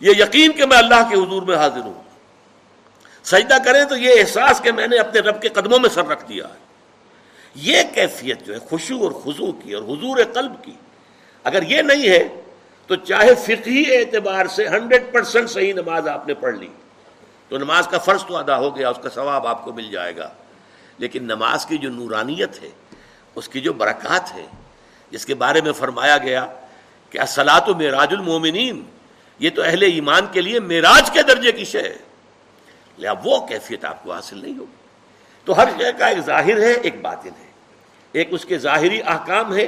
Speaker 1: یہ یقین کہ میں اللہ کے حضور میں حاضر ہوں۔ سجدہ کریں تو یہ احساس کہ میں نے اپنے رب کے قدموں میں سر رکھ دیا ہے۔ یہ کیفیت جو ہے خوشو اور خضو کی اور حضور قلب کی۔ اگر یہ نہیں ہے تو چاہے فقہی اعتبار سے ہنڈریڈ پرسینٹ صحیح نماز آپ نے پڑھ لی، تو نماز کا فرض تو ادا ہو گیا، اس کا ثواب آپ کو مل جائے گا۔ لیکن نماز کی جو نورانیت ہے، اس کی جو برکات ہے، جس کے بارے میں فرمایا گیا کہ اصلاۃ و معراج المومنین، یہ تو اہل ایمان کے لیے معراج کے درجے کی شے ہے۔ لہٰ وہ کیفیت آپ کو حاصل نہیں ہوگی۔ تو ہر شے کا ایک ظاہر ہے، ایک باطن ہے۔ ایک اس کے ظاہری احکام ہے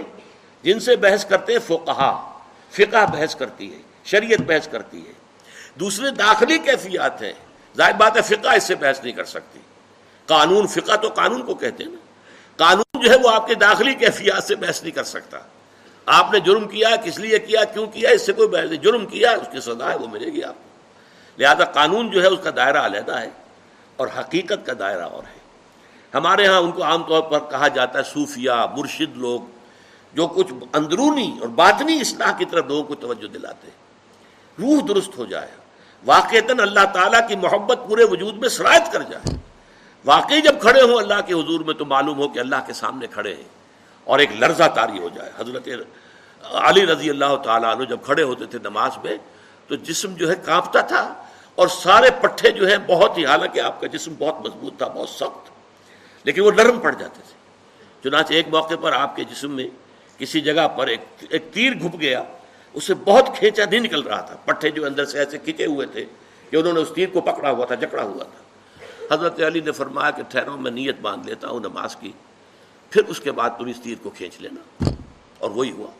Speaker 1: جن سے بحث کرتے ہیں فقہا۔ فقہ بحث کرتی ہے، شریعت بحث کرتی ہے۔ دوسرے داخلی کیفیات ہیں۔ ظاہر بات ہے، فقہ اس سے بحث نہیں کر سکتی۔ قانون، فقہ تو قانون کو کہتے ہیں نا۔ قانون جو ہے وہ آپ کے داخلی کیفیات سے بحث نہیں کر سکتا۔ آپ نے جرم کیا، کس لیے کیا، کیوں کیا، اس سے کوئی بحث نہیں۔ جرم کیا، اس کی سزا ہے، وہ ملے گی آپ کو۔ لہذا قانون جو ہے، اس کا دائرہ علیحدہ ہے اور حقیقت کا دائرہ اور ہے۔ ہمارے ہاں ان کو عام طور پر کہا جاتا ہے صوفیہ مرشد لوگ جو کچھ اندرونی اور باطنی اصلاح کی طرف لوگوں کو توجہ دلاتے روح درست ہو جائے۔ واقعتاً اللہ تعالیٰ کی محبت پورے وجود میں شرائط کر جائے۔ واقعی جب کھڑے ہوں اللہ کے حضور میں تو معلوم ہو کہ اللہ کے سامنے کھڑے ہیں اور ایک لرزہ تاری ہو جائے۔ حضرت علی رضی اللہ تعالیٰ عنہ جب کھڑے ہوتے تھے نماز میں تو جسم جو ہے کانپتا تھا اور سارے پٹھے جو ہیں بہت ہی، حالانکہ آپ کا جسم بہت مضبوط تھا، بہت سخت، لیکن وہ نرم پڑ جاتے تھے۔ چنانچہ ایک موقع پر آپ کے جسم میں کسی جگہ پر ایک ایک تیر گھپ گیا، اسے بہت کھینچا، نہیں نکل رہا تھا۔ پٹھے جو اندر سے ایسے کھینچے ہوئے تھے کہ انہوں نے اس تیر کو پکڑا ہوا تھا، جکڑا ہوا تھا۔ حضرت علی نے فرمایا کہ ٹھہرو، میں نیت باندھ لیتا ہوں، نماز کی۔ پھر اس کے بعد تم اس تیر کو کھینچ لینا۔ اور وہی ہوا۔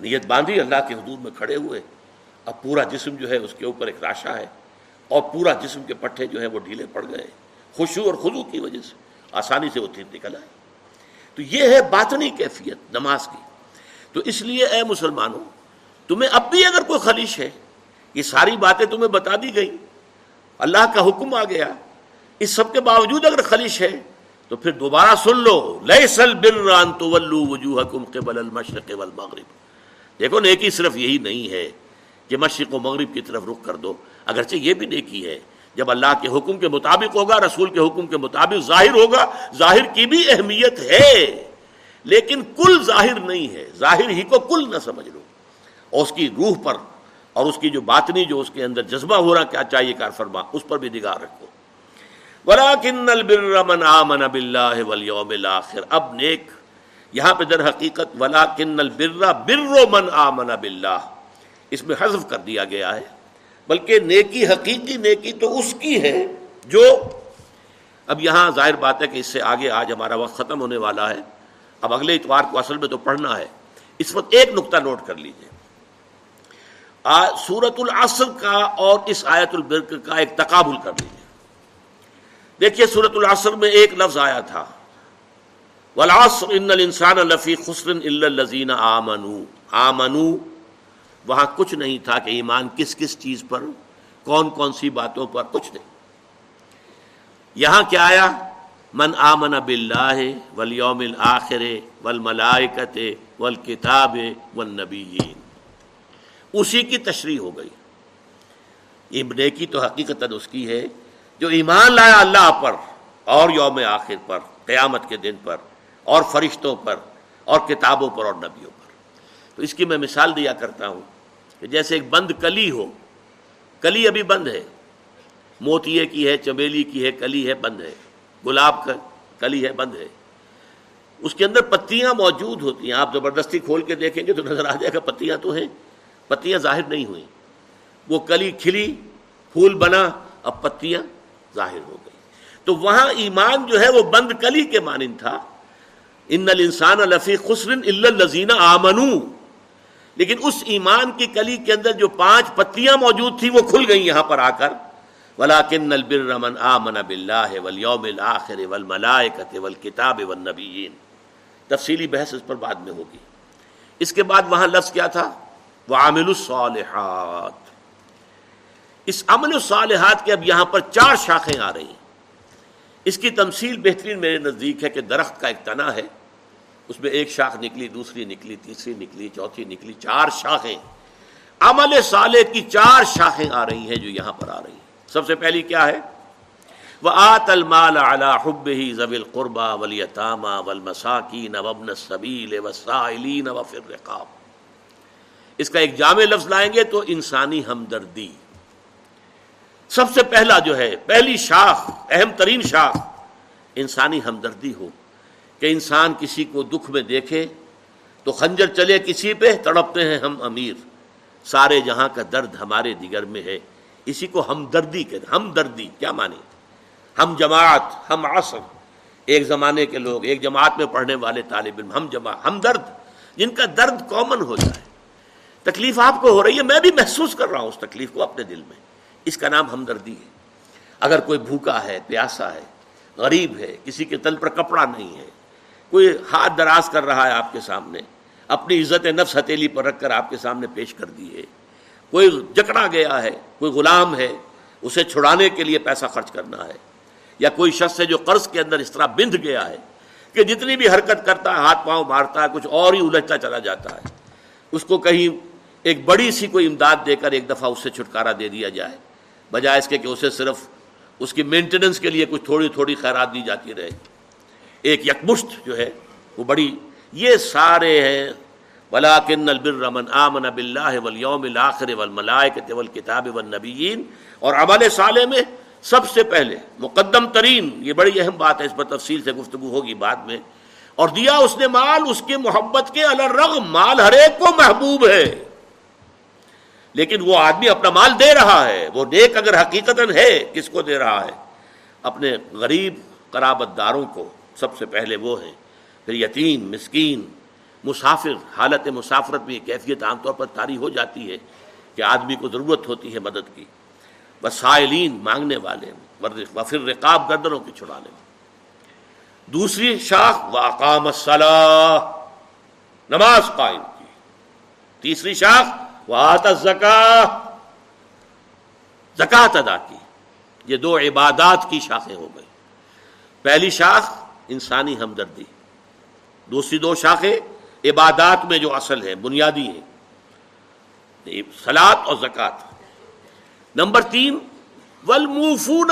Speaker 1: نیت باندھی، اللہ کے حدود میں کھڑے ہوئے۔ اب پورا جسم جو ہے، اس کے اوپر ایک راشا ہے۔ اور پورا جسم کے پٹھے جو ہے وہ ڈھیلے پڑ گئے۔ خوشو اور خزو کی وجہ سے آسانی سے وہ تیر نکل آئے۔ تو یہ ہے باطنی کیفیت نماز کی۔ تو اس لیے اے مسلمانوں، تمہیں اب بھی اگر کوئی خلیش ہے، یہ ساری باتیں تمہیں بتا دی گئی اللہ کا حکم آ گیا۔ اس سب کے باوجود اگر خلیش ہے، تو پھر دوبارہ سن لو۔ لیے بران تو وجوہ قبل المشرق والمغرب۔ دیکھو، نیکی صرف یہی نہیں ہے کہ مشرق و مغرب کی طرف رخ کر دو۔ اگرچہ یہ بھی نیکی ہے۔ جب اللہ کے حکم کے مطابق ہوگا، رسول کے حکم کے مطابق ظاہر ہوگا، ظاہر کی بھی اہمیت ہے، لیکن کل ظاہر نہیں ہے، ظاہر ہی کو کل نہ سمجھ لو۔ اور اس کی روح پر، اور اس کی جو باطنی، جو اس کے اندر جذبہ ہو رہا، کیا چاہیے کار فرما، اس پر بھی نگاہ رکھو۔ من آمن باللہ والیوم الاخر اب نیک، یہاں پہ در حقیقت ولا کن البرا بر من آمن باللہ اس میں حذف کر دیا گیا ہے۔ بلکہ نیکی حقیقی نیکی تو اس کی ہے جو اب یہاں ظاہر بات ہے کہ اس سے آگے آج ہمارا وقت ختم ہونے والا ہے۔ اب اگلے اتوار کو اصل میں تو پڑھنا ہے۔ اس وقت ایک نقطہ نوٹ کر لیجیے۔ سورت العصر کا اور اس آیت البرک کا ایک تقابل کر لیجیے دیکھیے سورت العصر میں ایک لفظ آیا تھا۔ ولاسر ان الانسان لفی خسرن الزین آمنو آمنو وہاں کچھ نہیں تھا کہ ایمان کس کس چیز پر، کون کون سی باتوں پر، کچھ نہیں۔ یہاں کیا آیا؟ من آمن باللہ والیوم الاخر والملائکت والکتاب والنبیین۔ اسی کی تشریح ہو گئی۔ نیکی تو حقیقت اس کی ہے۔ جو ایمان لایا اللہ پر اور یوم آخر پر، قیامت کے دن پر، اور فرشتوں پر، اور کتابوں پر اور نبیوں پر۔ تو اس کی میں مثال دیا کرتا ہوں۔ کہ جیسے ایک بند کلی ہو، کلی ابھی بند ہے، موتیے کی ہے، چمیلی کی ہے، کلی ہے، بند ہے، گلاب کا کلی ہے، بند ہے۔ اس کے اندر پتیاں موجود ہوتی ہیں۔ آپ زبردستی کھول کے دیکھیں گے تو نظر آ جائے گا، پتیاں تو ہیں، پتیاں ظاہر نہیں ہوئیں۔ وہ کلی کھلی، پھول بنا، اب پتیاں ظاہر ہو گئی۔ تو وہاں ایمان جو ہے وہ بند کلی کے مانند تھا۔ ان الانسان الفی خسرن الزین آمنو۔ لیکن اس ایمان کی کلی کے اندر جو پانچ پتیاں موجود تھی وہ کھل گئی یہاں پر آ کر۔ ولاکن البر من آمن باللہ والیوم الاخر والملائکۃ والکتاب والنبیین تفصیلی بحث اس پر بعد میں ہوگی۔ اس کے بعد وہاں لفظ کیا تھا؟ وہ عامل الصالحات۔ اس عمل الصالحات کے اب یہاں پر چار شاخیں آ رہی ہیں۔ اس کی تمثیل بہترین میرے نزدیک ہے کہ درخت کا ایک تنا ہے۔ اس میں ایک شاخ نکلی، دوسری نکلی، تیسری نکلی، چوتھی نکلی، چار شاخیں۔ عمل صالح کی چار شاخیں آ رہی ہیں جو یہاں پر آ رہی ہیں۔ سب سے پہلی کیا ہے؟ وہ آت المال اعلیٰ حب ہی ضویل قربا ولی تامہ ولمساکین وبن صبیل وسائلین وفر رقاب اس کا ایک جامع لفظ لائیں گے تو انسانی ہمدردی۔ سب سے پہلا جو ہے، پہلی شاخ، اہم ترین شاخ انسانی ہمدردی ہو کہ انسان کسی کو دکھ میں دیکھے تو خنجر چلے کسی پہ، تڑپتے ہیں ہم امیر۔ سارے جہاں کا درد ہمارے دیگر میں ہے۔ اسی کو ہمدردی کہتے ہمدردی، کیا مانی ہم جماعت، ہم عصر۔ ایک زمانے کے لوگ، ایک جماعت میں پڑھنے والے طالب علم، ہم جماعت، ہم درد۔ جن کا درد کامن ہو جائے۔ تکلیف آپ کو ہو رہی ہے، میں بھی محسوس کر رہا ہوں اس تکلیف کو اپنے دل میں۔ اس کا نام ہمدردی ہے۔ اگر کوئی بھوکا ہے، پیاسا ہے، غریب ہے، کسی کے تل پر کپڑا نہیں ہے کوئی ہاتھ دراز کر رہا ہے آپ کے سامنے، اپنی عزت نفس ہتیلی پر رکھ کر آپ کے سامنے پیش کر دی ہے کوئی جکڑا گیا ہے، کوئی غلام ہے، اسے چھڑانے کے لیے پیسہ خرچ کرنا ہے۔ یا کوئی شخص ہے جو قرض کے اندر اس طرح بندھ گیا ہے کہ جتنی بھی حرکت کرتا ہے، ہاتھ پاؤں مارتا ہے، کچھ اور ہی الجھتا چلا جاتا ہے۔ اس کو کہیں ایک بڑی سی کوئی امداد دے کر ایک دفعہ اس سے چھٹکارا دے دیا جائے، بجائے اس کے کہ اسے صرف اس کی مینٹیننس کے لیے کچھ تھوڑی تھوڑی خیرات دی جاتی رہے۔ ایک یکمشت جو ہے، وہ بڑی، یہ سارے ہیں ولاکن البر من آمن باللہ والیوم الاخر والملائکۃ والکتاب والنبیین، اور عمل صالح میں سب سے پہلے، مقدم ترین، یہ بڑی اہم بات ہے، اس پر تفصیل سے گفتگو ہوگی بعد میں۔ اور دیا اس نے مال، اس کے محبت کے الرغم، مال ہر ایک کو محبوب ہے۔ لیکن وہ آدمی اپنا مال دے رہا ہے، وہ نیک اگر حقیقت ہے، کس کو دے رہا ہے؟ اپنے غریب قرابت داروں کو۔ سب سے پہلے وہ ہیں پھر یتیم، مسکین، مسافر، حالت مسافرت میں یہ کیفیت عام طور پر تاری ہو جاتی ہے کہ آدمی کو ضرورت ہوتی ہے مدد کی۔ وسائلین مانگنے والے پھر رقاب گردنوں کی چھڑانے۔ میں دوسری شاخ، واقام الصلاح نماز قائم کی۔ تیسری شاخ زکا زکات ادا کی۔ یہ دو عبادات کی شاخیں ہو گئی پہلی شاخ انسانی ہمدردی۔ دوسری دو شاخیں عبادات میں جو اصل ہے بنیادی ہے سلاد اور زکات۔ نمبر تین ولمفون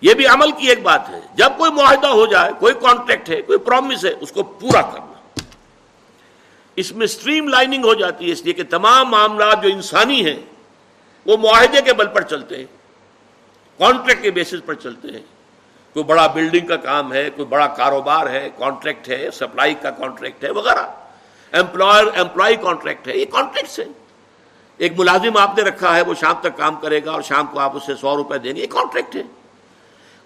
Speaker 1: یہ بھی عمل کی ایک بات ہے۔ جب کوئی معاہدہ ہو جائے، کوئی کانٹریکٹ ہے، کوئی پرومس ہے، اس کو پورا کرنا۔ اس میں سٹریم لائننگ ہو جاتی ہے، اس لیے کہ تمام معاملات جو انسانی ہیں، وہ معاہدے کے بل پر چلتے ہیں کانٹریکٹ کے بیسس پر چلتے ہیں۔ کوئی بڑا بلڈنگ کا کام ہے، کوئی بڑا کاروبار ہے کانٹریکٹ ہے سپلائی کا کانٹریکٹ ہے، وغیرہ۔ امپلائر امپلائی کانٹریکٹ ہے، یہ کانٹریکٹس ہیں۔ ایک ملازم آپ نے رکھا ہے، وہ شام تک کام کرے گا اور شام کو آپ اسے سو روپے دیں گے، یہ کانٹریکٹ ہے۔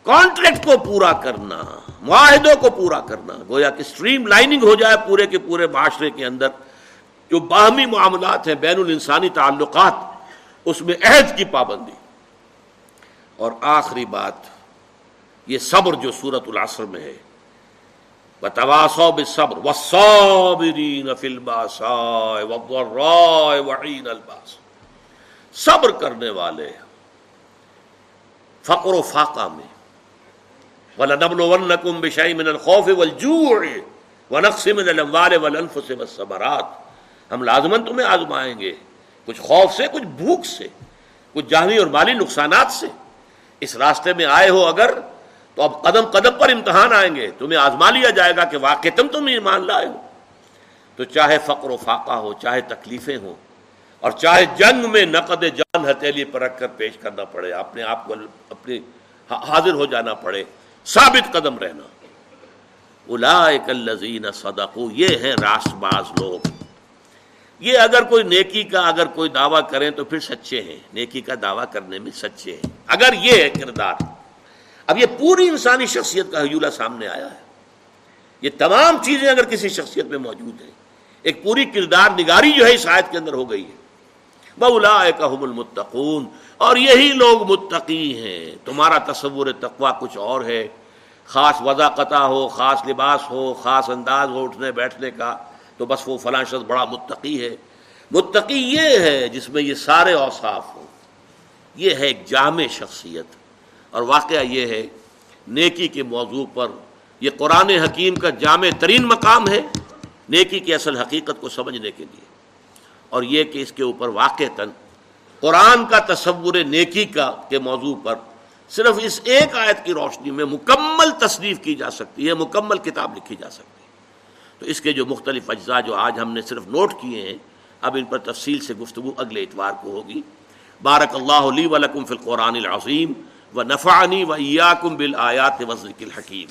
Speaker 1: کانٹریکٹ کو پورا کرنا، معاہدوں کو پورا کرنا، گویا کہ اسٹریم لائننگ ہو جائے پورے کے پورے معاشرے کے اندر۔ جو باہمی معاملات ہیں، بین الانسانی تعلقات، اس میں عہد کی پابندی۔ اور آخری بات یہ صبر جو سورت العصر میں ہے۔ بتواسو صبر و صبر کرنے والے۔ فقر و فاقہ میں۔ وَلَنَبْلُوَنَّكُمْ بِشَيْءٍ مِنَ الْخَوْفِ وَالْجُوعِ وَنَقْصٍ مِنَ الْأَمْوَالِ وَالْأَنفُسِ وَالثَّمَرَاتِ۔ ہم لازمن تمہیں آزمائیں گے۔ کچھ خوف سے، کچھ بھوک سے، کچھ جانی اور مالی نقصانات سے۔ اس راستے میں آئے ہو اگر تو اب قدم قدم پر امتحان آئیں گے۔ تمہیں آزما لیا جائے گا کہ واقع تم تم ایمان لائے ہو۔ تو چاہے فقر و فاقہ ہو، چاہے تکلیفیں ہوں، اور چاہے جنگ میں نقد جان ہتھیلی پر رکھ کر پیش کرنا پڑے، اپنے آپ کو اپنی حاضر ہو جانا پڑے، ثابت قدم رہنا۔ الزین صدقو، یہ ہیں راس باز لوگ۔ یہ اگر کوئی نیکی کا اگر کوئی دعویٰ کریں تو پھر سچے ہیں۔ نیکی کا دعویٰ کرنے میں سچے ہیں۔ اگر یہ ہے کردار اب یہ پوری انسانی شخصیت کا حجولہ سامنے آیا ہے۔ یہ تمام چیزیں اگر کسی شخصیت میں موجود ہیں، ایک پوری کردار نگاری جو ہے اس آیت کے اندر ہو گئی ہے۔ بولا المتقون۔ اور یہی لوگ متقی ہیں۔ تمہارا تصور تقوا کچھ اور ہے۔ خاص وضاقتہ ہو، خاص لباس ہو، خاص انداز ہو اٹھنے بیٹھنے کا۔ تو بس وہ فلاں شخص بڑا متقی ہے۔ متقی یہ ہے جس میں یہ سارے اوصاف ہوں۔ یہ ہے ایک جامع شخصیت۔ اور واقعہ یہ ہے، نیکی کے موضوع پر یہ قرآن حکیم کا جامع ترین مقام ہے نیکی کی اصل حقیقت کو سمجھنے کے لیے۔ اور یہ کہ اس کے اوپر واقع تن قرآن کا تصور نیکی کا کے موضوع پر صرف اس ایک آیت کی روشنی میں مکمل تصنیف کی جا سکتی ہے، مکمل کتاب لکھی جا سکتی ہے۔ تو اس کے جو مختلف اجزاء جو آج ہم نے صرف نوٹ کیے ہیں، اب ان پر تفصیل سے گفتگو اگلے اتوار کو ہوگی۔ بارک اللہ علی ولکم فی القرآن العظیم۔ و نفعنی و ایاکم بالآیات وزرک الحکیم